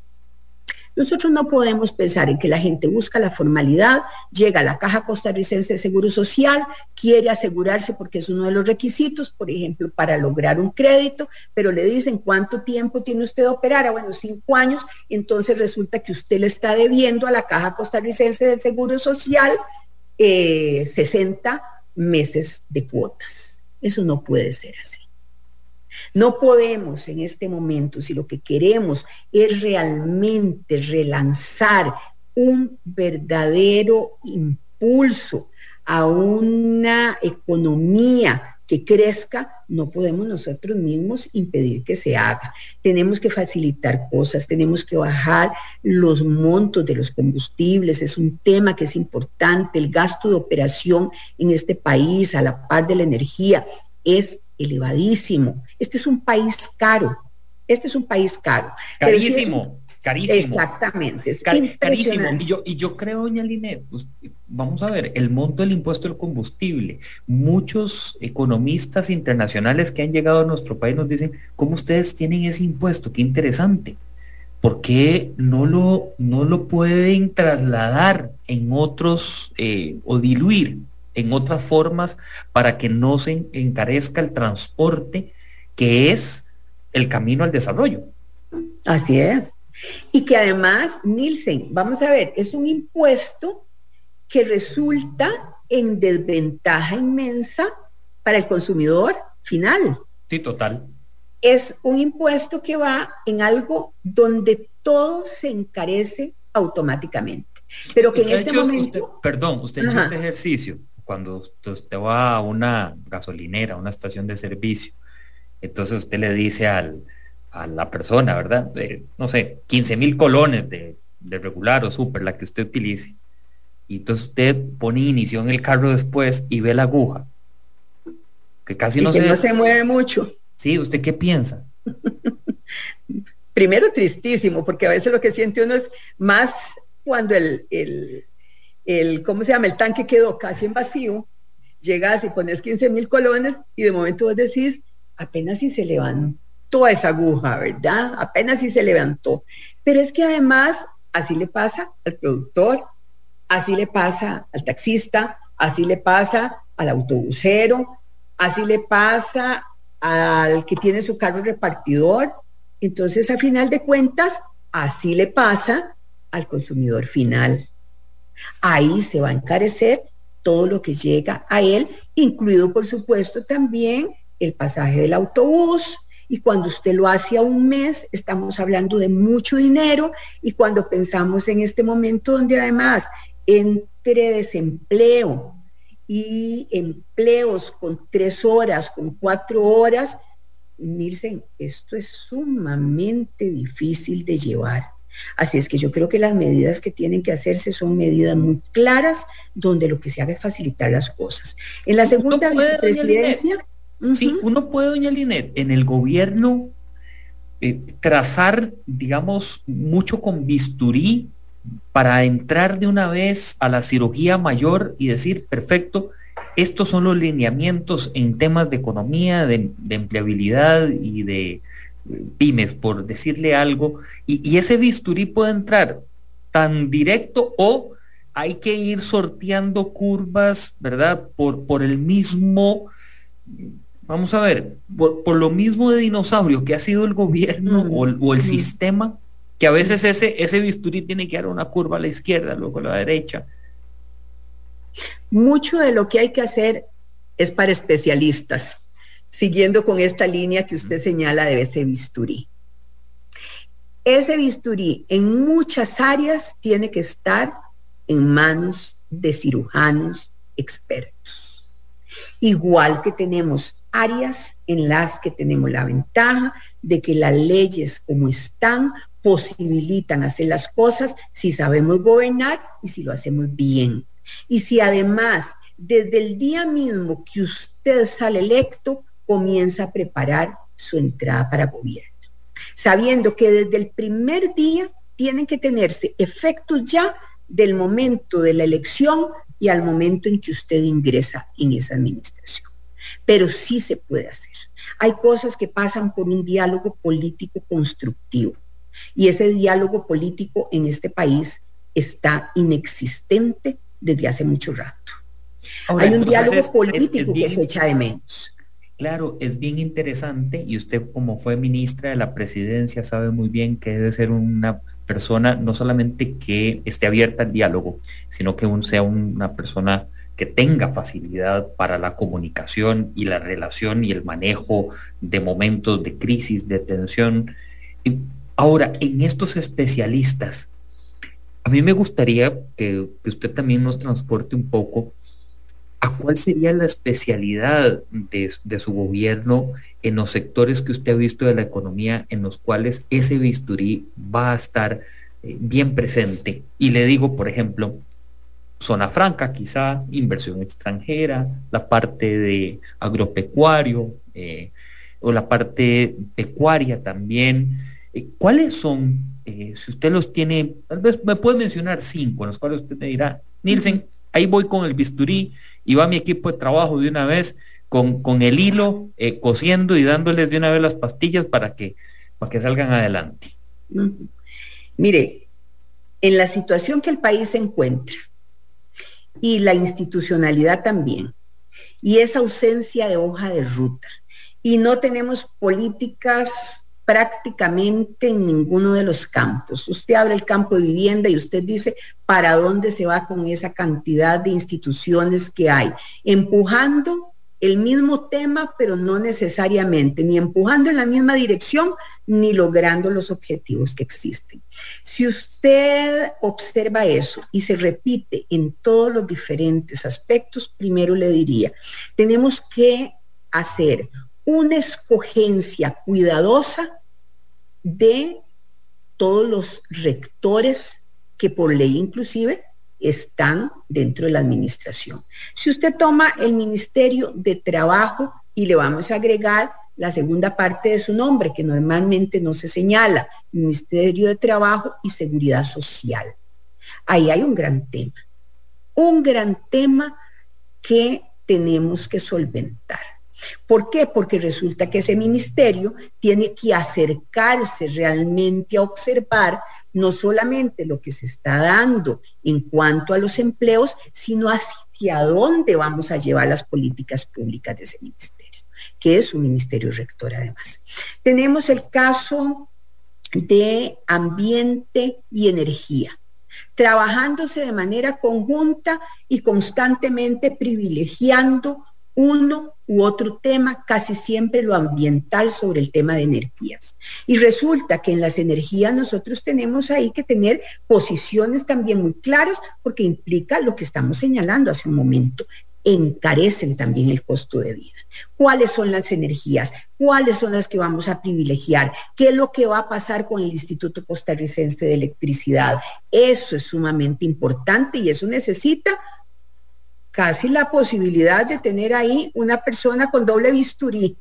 Nosotros no podemos pensar en que la gente busca la formalidad, llega a la Caja Costarricense de Seguro Social, quiere asegurarse porque es uno de los requisitos, por ejemplo, para lograr un crédito, pero le dicen cuánto tiempo tiene usted operar, ah, bueno, cinco años, entonces resulta que usted le está debiendo a la Caja Costarricense del Seguro Social 60 eh, meses de cuotas. Eso no puede ser así. No podemos en este momento, si lo que queremos es realmente relanzar un verdadero impulso a una economía que crezca, no podemos nosotros mismos impedir que se haga. Tenemos que facilitar cosas, tenemos que bajar los montos de los combustibles, es un tema que es importante, el gasto de operación en este país a la par de la energía es elevadísimo. Este es un país caro. Este es un país caro. Carísimo. carísimo. Exactamente. carísimo. Y yo, y yo creo, doña Linet, pues, vamos a ver, el monto del impuesto del combustible. Muchos economistas internacionales que han llegado a nuestro país nos dicen, ¿cómo ustedes tienen ese impuesto? Qué interesante. ¿Por qué no lo, no lo pueden trasladar en otros eh, o diluir en otras formas para que no se encarezca el transporte que es el camino al desarrollo. Así es. Y que además, Nielsen, vamos a ver, es un impuesto que resulta en desventaja inmensa para el consumidor final. Sí, total. Es un impuesto que va en algo donde todo se encarece automáticamente. Pero que en este momento... perdón, usted hecho este ejercicio cuando usted va a una gasolinera, a una estación de servicio, entonces usted le dice al, a la persona, ¿verdad? De, no sé, 15 mil colones de, regular o super, la que usted utilice. Y entonces usted pone inicio en el carro después y ve la aguja. Que casi no, se, no se mueve mucho. Sí, ¿usted qué piensa? Primero tristísimo, porque a veces lo que siente uno es más cuando el, el, el ¿cómo se llama? El tanque quedó casi en vacío, llegas y pones 15 mil colones y de momento vos decís, apenas si se levantó esa aguja, ¿verdad? Apenas si se levantó. Pero es que además así le pasa al productor, así le pasa al taxista, así le pasa al autobusero, así le pasa al que tiene su carro repartidor. Entonces, a final de cuentas, así le pasa al consumidor final. Ahí se va a encarecer todo lo que llega a él, incluido, por supuesto, también el pasaje del autobús. Y cuando usted lo hace a un mes, estamos hablando de mucho dinero. Y cuando pensamos en este momento donde además entre desempleo y empleos con tres horas, con cuatro horas, Nielsen, esto es sumamente difícil de llevar. Así es que yo creo que las medidas que tienen que hacerse son medidas muy claras, donde lo que se haga es facilitar las cosas. En la segunda vicepresidencia... Sí, uno puede, doña Linet, en el gobierno eh, trazar, digamos, mucho con bisturí para entrar de una vez a la cirugía mayor y decir, perfecto, estos son los lineamientos en temas de economía, de empleabilidad y de, pymes, por decirle algo, y, ese bisturí puede entrar tan directo o hay que ir sorteando curvas, ¿verdad? Por, por el mismo, vamos a ver, por, lo mismo de dinosaurio que ha sido el gobierno mm, o, el mm. sistema, que a veces ese, ese bisturí tiene que dar una curva a la izquierda, luego a la derecha. Mucho de lo que hay que hacer es para especialistas siguiendo con esta línea que usted señala de ese bisturí. Ese bisturí en muchas áreas tiene que estar en manos de cirujanos expertos. Igual que tenemos áreas en las que tenemos la ventaja de que las leyes como están posibilitan hacer las cosas si sabemos gobernar y si lo hacemos bien. Y si además desde el día mismo que usted sale electo, comienza a preparar su entrada para gobierno, sabiendo que desde el primer día tienen que tenerse efectos ya del momento de la elección y al momento en que usted ingresa en esa administración. Pero sí se puede hacer. Hay cosas que pasan por un diálogo político constructivo y ese diálogo político en este país está inexistente desde hace mucho rato. Hay un diálogo político que se echa de menos. Claro, es bien interesante y usted como fue ministra de la presidencia sabe muy bien que debe ser una persona no solamente que esté abierta al diálogo, sino que sea una persona que tenga facilidad para la comunicación y la relación y el manejo de momentos de crisis, de tensión. Ahora, en estos especialistas, a mí me gustaría que usted también nos transporte un poco ¿A cuál sería la especialidad de, su gobierno en los sectores que usted ha visto de la economía en los cuales ese bisturí va a estar eh, bien presente? Y le digo, por ejemplo, zona franca, quizá inversión extranjera, la parte de agropecuario eh, o la parte pecuaria también. Eh, ¿Cuáles son, si usted los tiene, tal vez me puede mencionar cinco en los cuales usted me dirá, Nielsen, ahí voy con el bisturí y va mi equipo de trabajo de una vez con, con el hilo, eh, cosiendo y dándoles de una vez las pastillas para que, para que salgan adelante. Mire, en la situación que el país se encuentra y la institucionalidad también, y esa ausencia de hoja de ruta, y no tenemos políticas prácticamente en ninguno de los campos. Usted abre el campo de vivienda y usted dice, ¿para dónde se va con esa cantidad de instituciones que hay? Empujando el mismo tema, pero no necesariamente, ni empujando en la misma dirección, ni logrando los objetivos que existen. Si usted observa eso y se repite en todos los diferentes aspectos, primero le diría, tenemos que hacer una escogencia cuidadosa de todos los rectores que por ley inclusive están dentro de la administración. Si usted toma el Ministerio de Trabajo y le vamos a agregar la segunda parte de su nombre, que normalmente no se señala, Ministerio de Trabajo y Seguridad Social. Ahí hay un gran tema, un gran tema que tenemos que solventar. ¿Por qué? Porque resulta que ese ministerio tiene que acercarse realmente a observar no solamente lo que se está dando en cuanto a los empleos, sino hacia dónde vamos a llevar las políticas públicas de ese ministerio, que es un ministerio rector además. Tenemos el caso de ambiente y energía trabajándose de manera conjunta y constantemente privilegiando uno u otro tema, casi siempre lo ambiental sobre el tema de energías. Y resulta que en las energías nosotros tenemos ahí que tener posiciones también muy claras porque implica lo que estamos señalando hace un momento, encarecen también el costo de vida. ¿Cuáles son las energías? ¿Cuáles son las que vamos a privilegiar? ¿Qué es lo que va a pasar con el Instituto Costarricense de Electricidad? Eso es sumamente importante y eso necesita casi la posibilidad de tener ahí una persona con doble bisturí,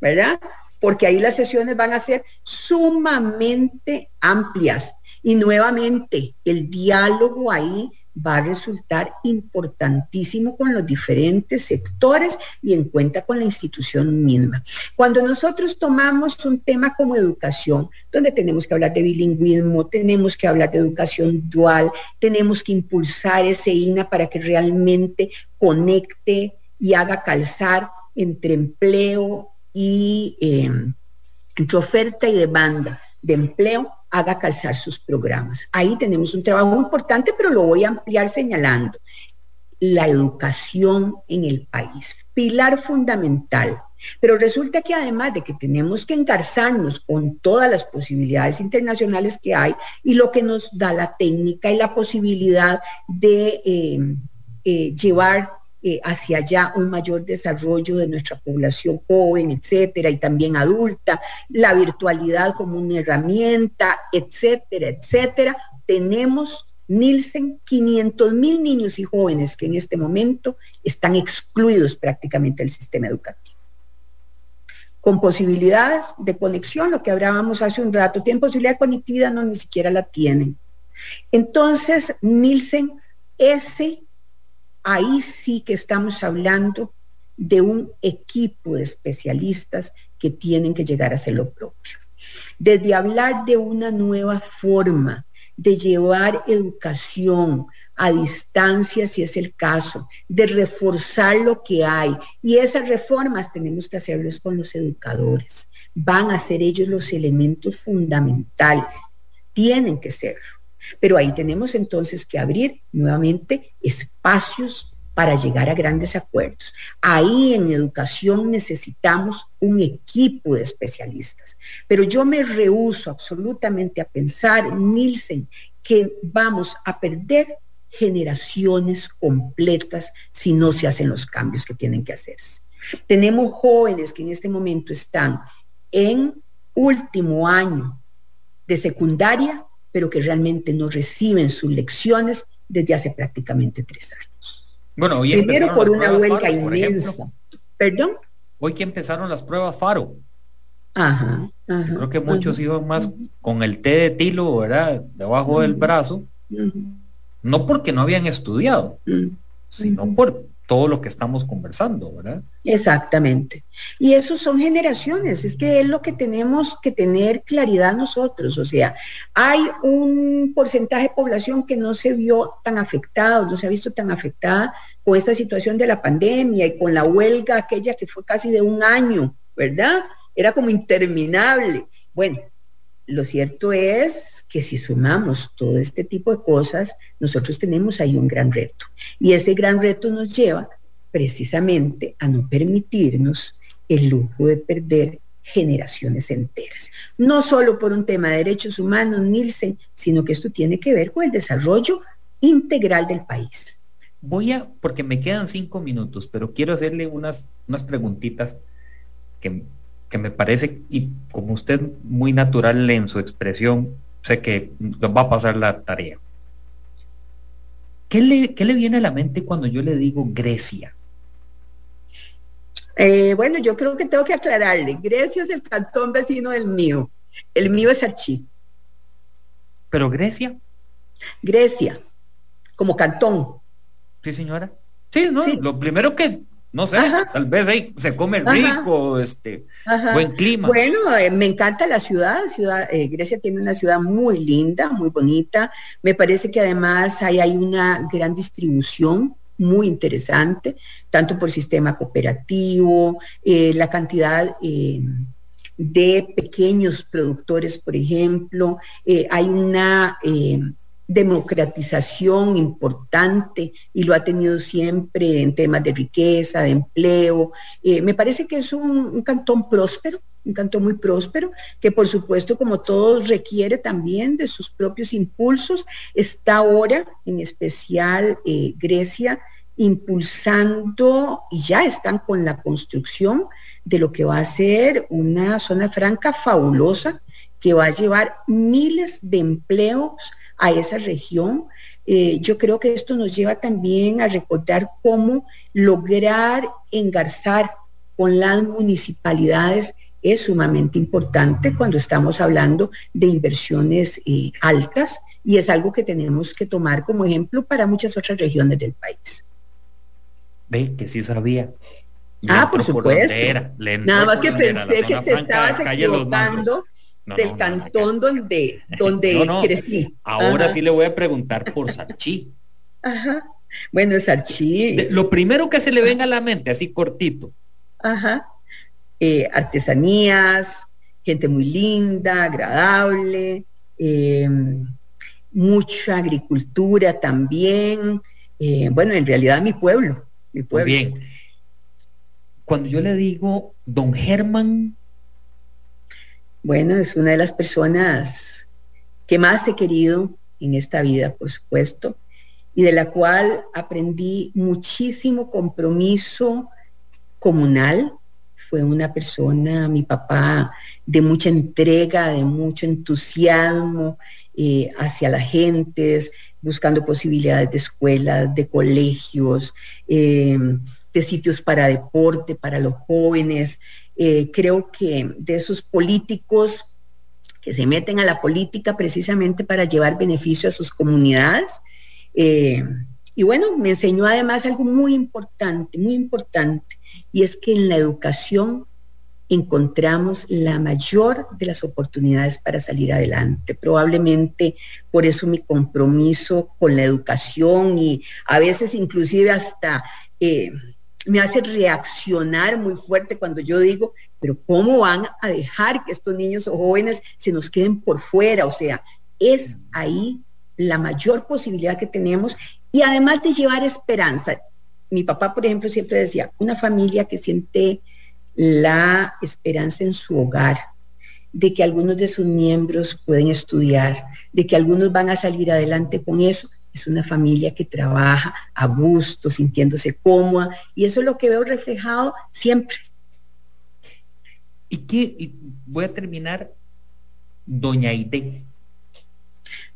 ¿verdad? Porque ahí las sesiones van a ser sumamente amplias. Y nuevamente, el diálogo ahí va a resultar importantísimo con los diferentes sectores y en cuenta con la institución misma. Cuando nosotros tomamos un tema como educación, donde tenemos que hablar de bilingüismo, tenemos que hablar de educación dual, tenemos que impulsar ese INA para que realmente conecte y haga calzar entre empleo y entre oferta y demanda de empleo haga calzar sus programas. Ahí tenemos un trabajo importante, pero lo voy a ampliar señalando. La educación en el país, pilar fundamental. Pero resulta que además de que tenemos que engarzarnos con todas las posibilidades internacionales que hay y lo que nos da la técnica y la posibilidad de eh, eh, llevar eh, hacia allá un mayor desarrollo de nuestra población joven, etcétera, y también adulta, la virtualidad como una herramienta, etcétera, etcétera. Tenemos, Nielsen, 500 mil niños y jóvenes que en este momento están excluidos prácticamente del sistema educativo. Con posibilidades de conexión, lo que hablábamos hace un rato, tienen posibilidad de conectividad, no, ni siquiera la tienen. Entonces, Nielsen, ese ahí sí que estamos hablando de un equipo de especialistas que tienen que llegar a hacer lo propio. Desde hablar de una nueva forma de llevar educación a distancia, si es el caso, de reforzar lo que hay. Y esas reformas tenemos que hacerlas con los educadores. Van a ser ellos los elementos fundamentales. Tienen que serlo. Pero ahí tenemos entonces que abrir nuevamente espacios para llegar a grandes acuerdos. Ahí en educación necesitamos un equipo de especialistas. Pero yo me rehuso absolutamente a pensar, Nielsen, que vamos a perder generaciones completas si no se hacen los cambios que tienen que hacerse. Tenemos jóvenes que en este momento están en último año de secundaria pero que realmente no reciben sus lecciones desde hace prácticamente tres años. Bueno, hoy Primero por una huelga inmensa. ¿Perdón? Hoy que empezaron las pruebas FARO. Ajá, Creo que muchos iban más con el té de tilo, ¿verdad? Debajo del brazo. No porque no habían estudiado, sino por todo lo que estamos conversando, ¿verdad? Exactamente. Y eso son generaciones, es que es lo que tenemos que tener claridad nosotros. O sea, hay un porcentaje de población que no se vio tan afectado, no se ha visto tan afectada con esta situación de la pandemia y con la huelga aquella que fue casi de un año ¿verdad? Era como interminable. Bueno, lo cierto es que si sumamos todo este tipo de cosas, nosotros tenemos ahí un gran reto. Y ese gran reto nos lleva precisamente a no permitirnos el lujo de perder generaciones enteras. No solo por un tema de derechos humanos, Nielsen, sino que esto tiene que ver con el desarrollo integral del país. Voy a, porque me quedan cinco minutos, pero quiero hacerle unas, unas preguntitas que, que me parece, y como usted muy natural en su expresión, sé que nos va a pasar la tarea. ¿Qué le, ¿Qué le viene a la mente cuando yo le digo Grecia? Eh, bueno, yo creo que tengo que aclararle. Grecia es el cantón vecino del mío. El mío es Archí. ¿Pero Grecia? Grecia, como cantón. Sí, señora. Sí, no, lo primero que, no sé, tal vez ahí se come rico, este, buen clima. Bueno, eh, me encanta la ciudad, ciudad eh, Grecia tiene una ciudad muy linda, muy bonita. Me parece que además ahí hay una gran distribución muy interesante, tanto por sistema cooperativo, eh, la cantidad de pequeños productores, por ejemplo, hay una democratización importante y lo ha tenido siempre en temas de riqueza, de empleo. me parece que es un, cantón próspero, un cantón muy próspero, que por supuesto, como todos, requiere también de sus propios impulsos. Está ahora, en especial Grecia, impulsando y ya están con la construcción de lo que va a ser una zona franca fabulosa que va a llevar miles de empleos a esa región. Eh, yo creo que esto nos lleva también a recordar cómo lograr engarzar con las municipalidades es sumamente importante cuando estamos hablando de inversiones eh, altas y es algo que tenemos que tomar como ejemplo para muchas otras regiones del país. Ve que sí sabía. ah, por supuesto. Nada más que pensé que te estabas equivocando del cantón donde, donde crecí. Ahora sí le voy a preguntar por Sarchí. Ajá. Bueno, Sarchí. lo primero que se le venga a la mente, así cortito. Ajá. Eh, artesanías, gente muy linda, agradable, em, mucha agricultura también. Eh, bueno, en realidad mi pueblo, muy bien. Cuando yo le digo don Germán. Bueno, es una de las personas que más he querido en esta vida, por supuesto, y de la cual aprendí muchísimo compromiso comunal. Fue una persona, mi papá, de mucha entrega, de mucho entusiasmo eh, hacia las gentes, buscando posibilidades de escuelas, de colegios, eh, de sitios para deporte, para los jóvenes. Eh, creo que de esos políticos que se meten a la política precisamente para llevar beneficio a sus comunidades. Eh, y bueno, me enseñó además algo muy importante, muy importante, y es que en la educación encontramos la mayor de las oportunidades para salir adelante. Probablemente por eso mi compromiso con la educación y a veces inclusive hasta eh, me hace reaccionar muy fuerte cuando yo digo, pero ¿cómo van a dejar que estos niños o jóvenes se nos queden por fuera? O sea, es ahí la mayor posibilidad que tenemos y además de llevar esperanza. Mi papá, por ejemplo, siempre decía, una familia que siente la esperanza en su hogar, de que algunos de sus miembros pueden estudiar, de que algunos van a salir adelante con eso. Es una familia que trabaja a gusto, sintiéndose cómoda, y eso es lo que veo reflejado siempre. ¿Y qué? voy a terminar, doña Ite.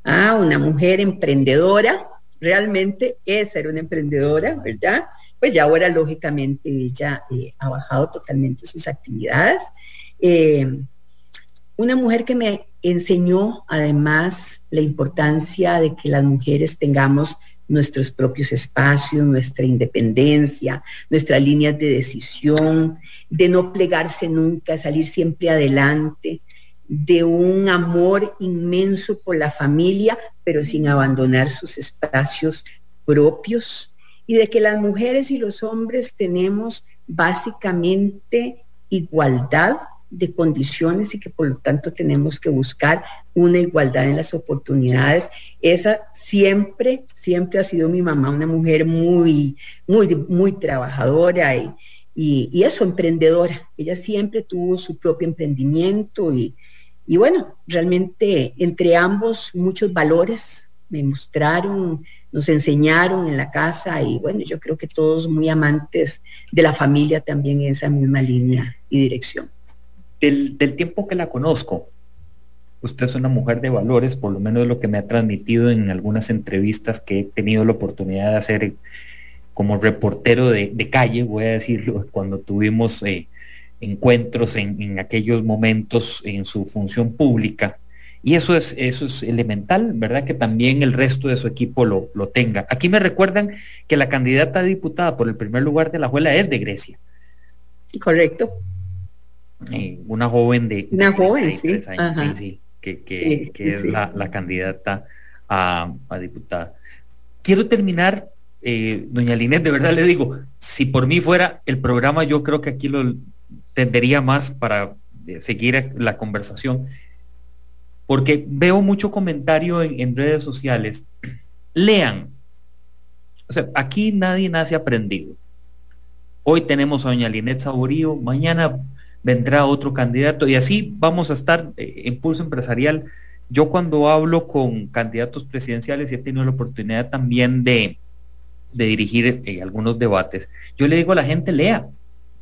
Ah, una mujer emprendedora, realmente esa era una emprendedora, ¿verdad? pues ya ahora lógicamente ella eh, ha bajado totalmente sus actividades. Eh, una mujer que me enseñó además la importancia de que las mujeres tengamos nuestros propios espacios, nuestra independencia, nuestras líneas de decisión, de no plegarse nunca, salir siempre adelante, de un amor inmenso por la familia, pero sin abandonar sus espacios propios, y de que las mujeres y los hombres tenemos básicamente igualdad de condiciones y que por lo tanto tenemos que buscar una igualdad en las oportunidades. Esa siempre, siempre ha sido mi mamá, una mujer muy, muy, muy trabajadora y, y, eso, emprendedora. Ella siempre tuvo su propio emprendimiento y, y bueno, realmente entre ambos muchos valores me mostraron, nos enseñaron en la casa y bueno, yo creo que todos muy amantes de la familia también en esa misma línea y dirección. Del, tiempo que la conozco, usted es una mujer de valores, por lo menos lo que me ha transmitido en algunas entrevistas que he tenido la oportunidad de hacer como reportero de, calle, voy a decirlo, cuando tuvimos eh, encuentros en, en, aquellos momentos en su función pública. Y eso es, eso es elemental, ¿verdad? Que también el resto de su equipo lo, lo tenga. Aquí me recuerdan que la candidata a diputada por el primer lugar de la Juela es de Grecia. Correcto. Eh, una joven de... Una joven, sí. sí, sí, que, que, es La, la, candidata a, a, diputada. Quiero terminar, eh, doña Linet, de verdad le digo, si por mí fuera el programa, yo creo que aquí lo tendería más para eh, seguir la conversación porque veo mucho comentario en, redes sociales. Lean. O sea, aquí nadie nace aprendido. Hoy tenemos a doña Linet Saborío, mañana vendrá otro candidato y así vamos a estar eh, en pulso empresarial. Yo cuando hablo con candidatos presidenciales y he tenido la oportunidad también de, dirigir eh, algunos debates, yo le digo a la gente, lea.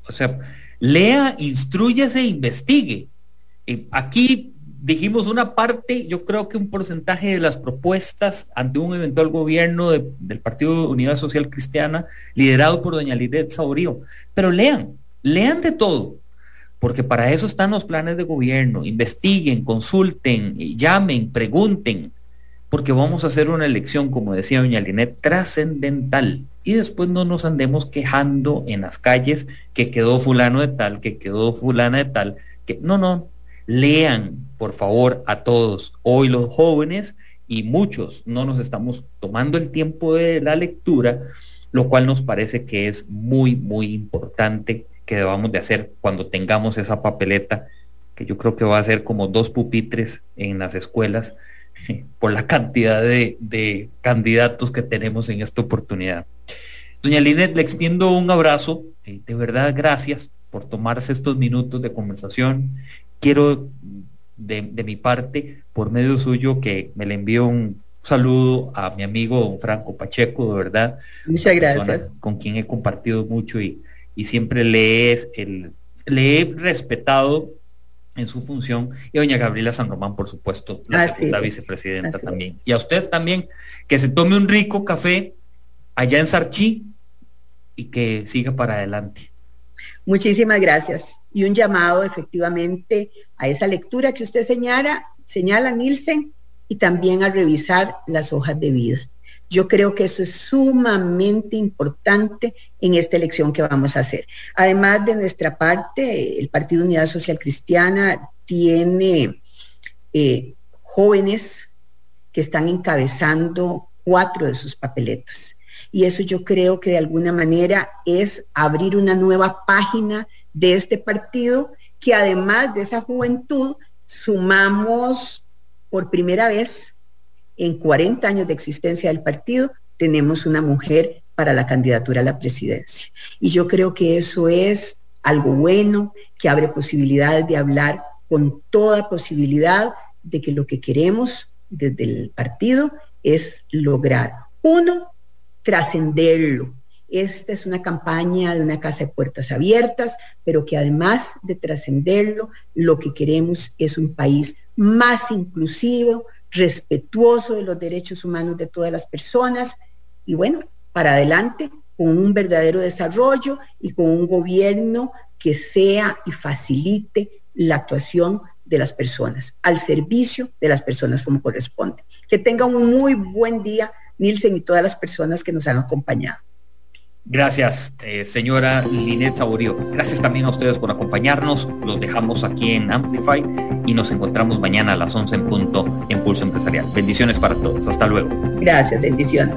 O sea, lea, instruyese, investigue. Eh, aquí dijimos una parte, yo creo que un porcentaje de las propuestas ante un eventual gobierno del Partido Unidad Social Cristiana, liderado por doña Lidet Saurío. Pero lean, lean de todo, porque para eso están los planes de gobierno. Investiguen, consulten, llamen, pregunten, porque vamos a hacer una elección, como decía doña Linet, trascendental. Y después no nos andemos quejando en las calles que quedó fulano de tal, que quedó fulana de tal, que no, no, Lean, por favor, a todos. Hoy los jóvenes y muchos no nos estamos tomando el tiempo de la lectura, lo cual nos parece que es muy, muy importante que debamos de hacer cuando tengamos esa papeleta, que yo creo que va a ser como dos pupitres en las escuelas por la cantidad de, candidatos que tenemos en esta oportunidad. Doña Linet, le extiendo un abrazo, eh, de verdad gracias por tomarse estos minutos de conversación quiero de, mi parte, por medio suyo, que me le envío un saludo a mi amigo Franco Pacheco, de verdad. Muchas gracias. Con quien he compartido mucho y, y siempre le, es el, le he respetado en su función, y doña Gabriela San Román, por supuesto, la segunda vicepresidenta también. Y a usted también, que se tome un rico café allá en Sarchí y que siga para adelante. Muchísimas gracias. Y un llamado efectivamente a esa lectura que usted señala, señala Nielsen, y también a revisar las hojas de vida. Yo creo que eso es sumamente importante en esta elección que vamos a hacer. Además de nuestra parte, el Partido Unidad Social Cristiana tiene eh, jóvenes que están encabezando cuatro de sus papeletas. Y eso yo creo que de alguna manera es abrir una nueva página de este partido que además de esa juventud sumamos por primera vez en 40 años de existencia del partido, tenemos una mujer para la candidatura a la presidencia. Y yo creo que eso es algo bueno, que abre posibilidades de hablar con toda posibilidad de que lo que queremos desde el partido es lograr, uno, trascenderlo. Esta es una campaña de una casa de puertas abiertas, pero que además de trascenderlo, lo que queremos es un país más inclusivo, respetuoso de los derechos humanos de todas las personas y bueno, para adelante con un verdadero desarrollo y con un gobierno que sea y facilite la actuación de las personas, al servicio de las personas como corresponde. Que tengan un muy buen día Nielsen y todas las personas que nos han acompañado. Gracias, eh, señora Linet Saborío. Gracias también a ustedes por acompañarnos. Los dejamos aquí en Amplify y nos encontramos mañana a las 11 en punto en Pulso Empresarial. Bendiciones para todos. Hasta luego. Gracias, bendiciones.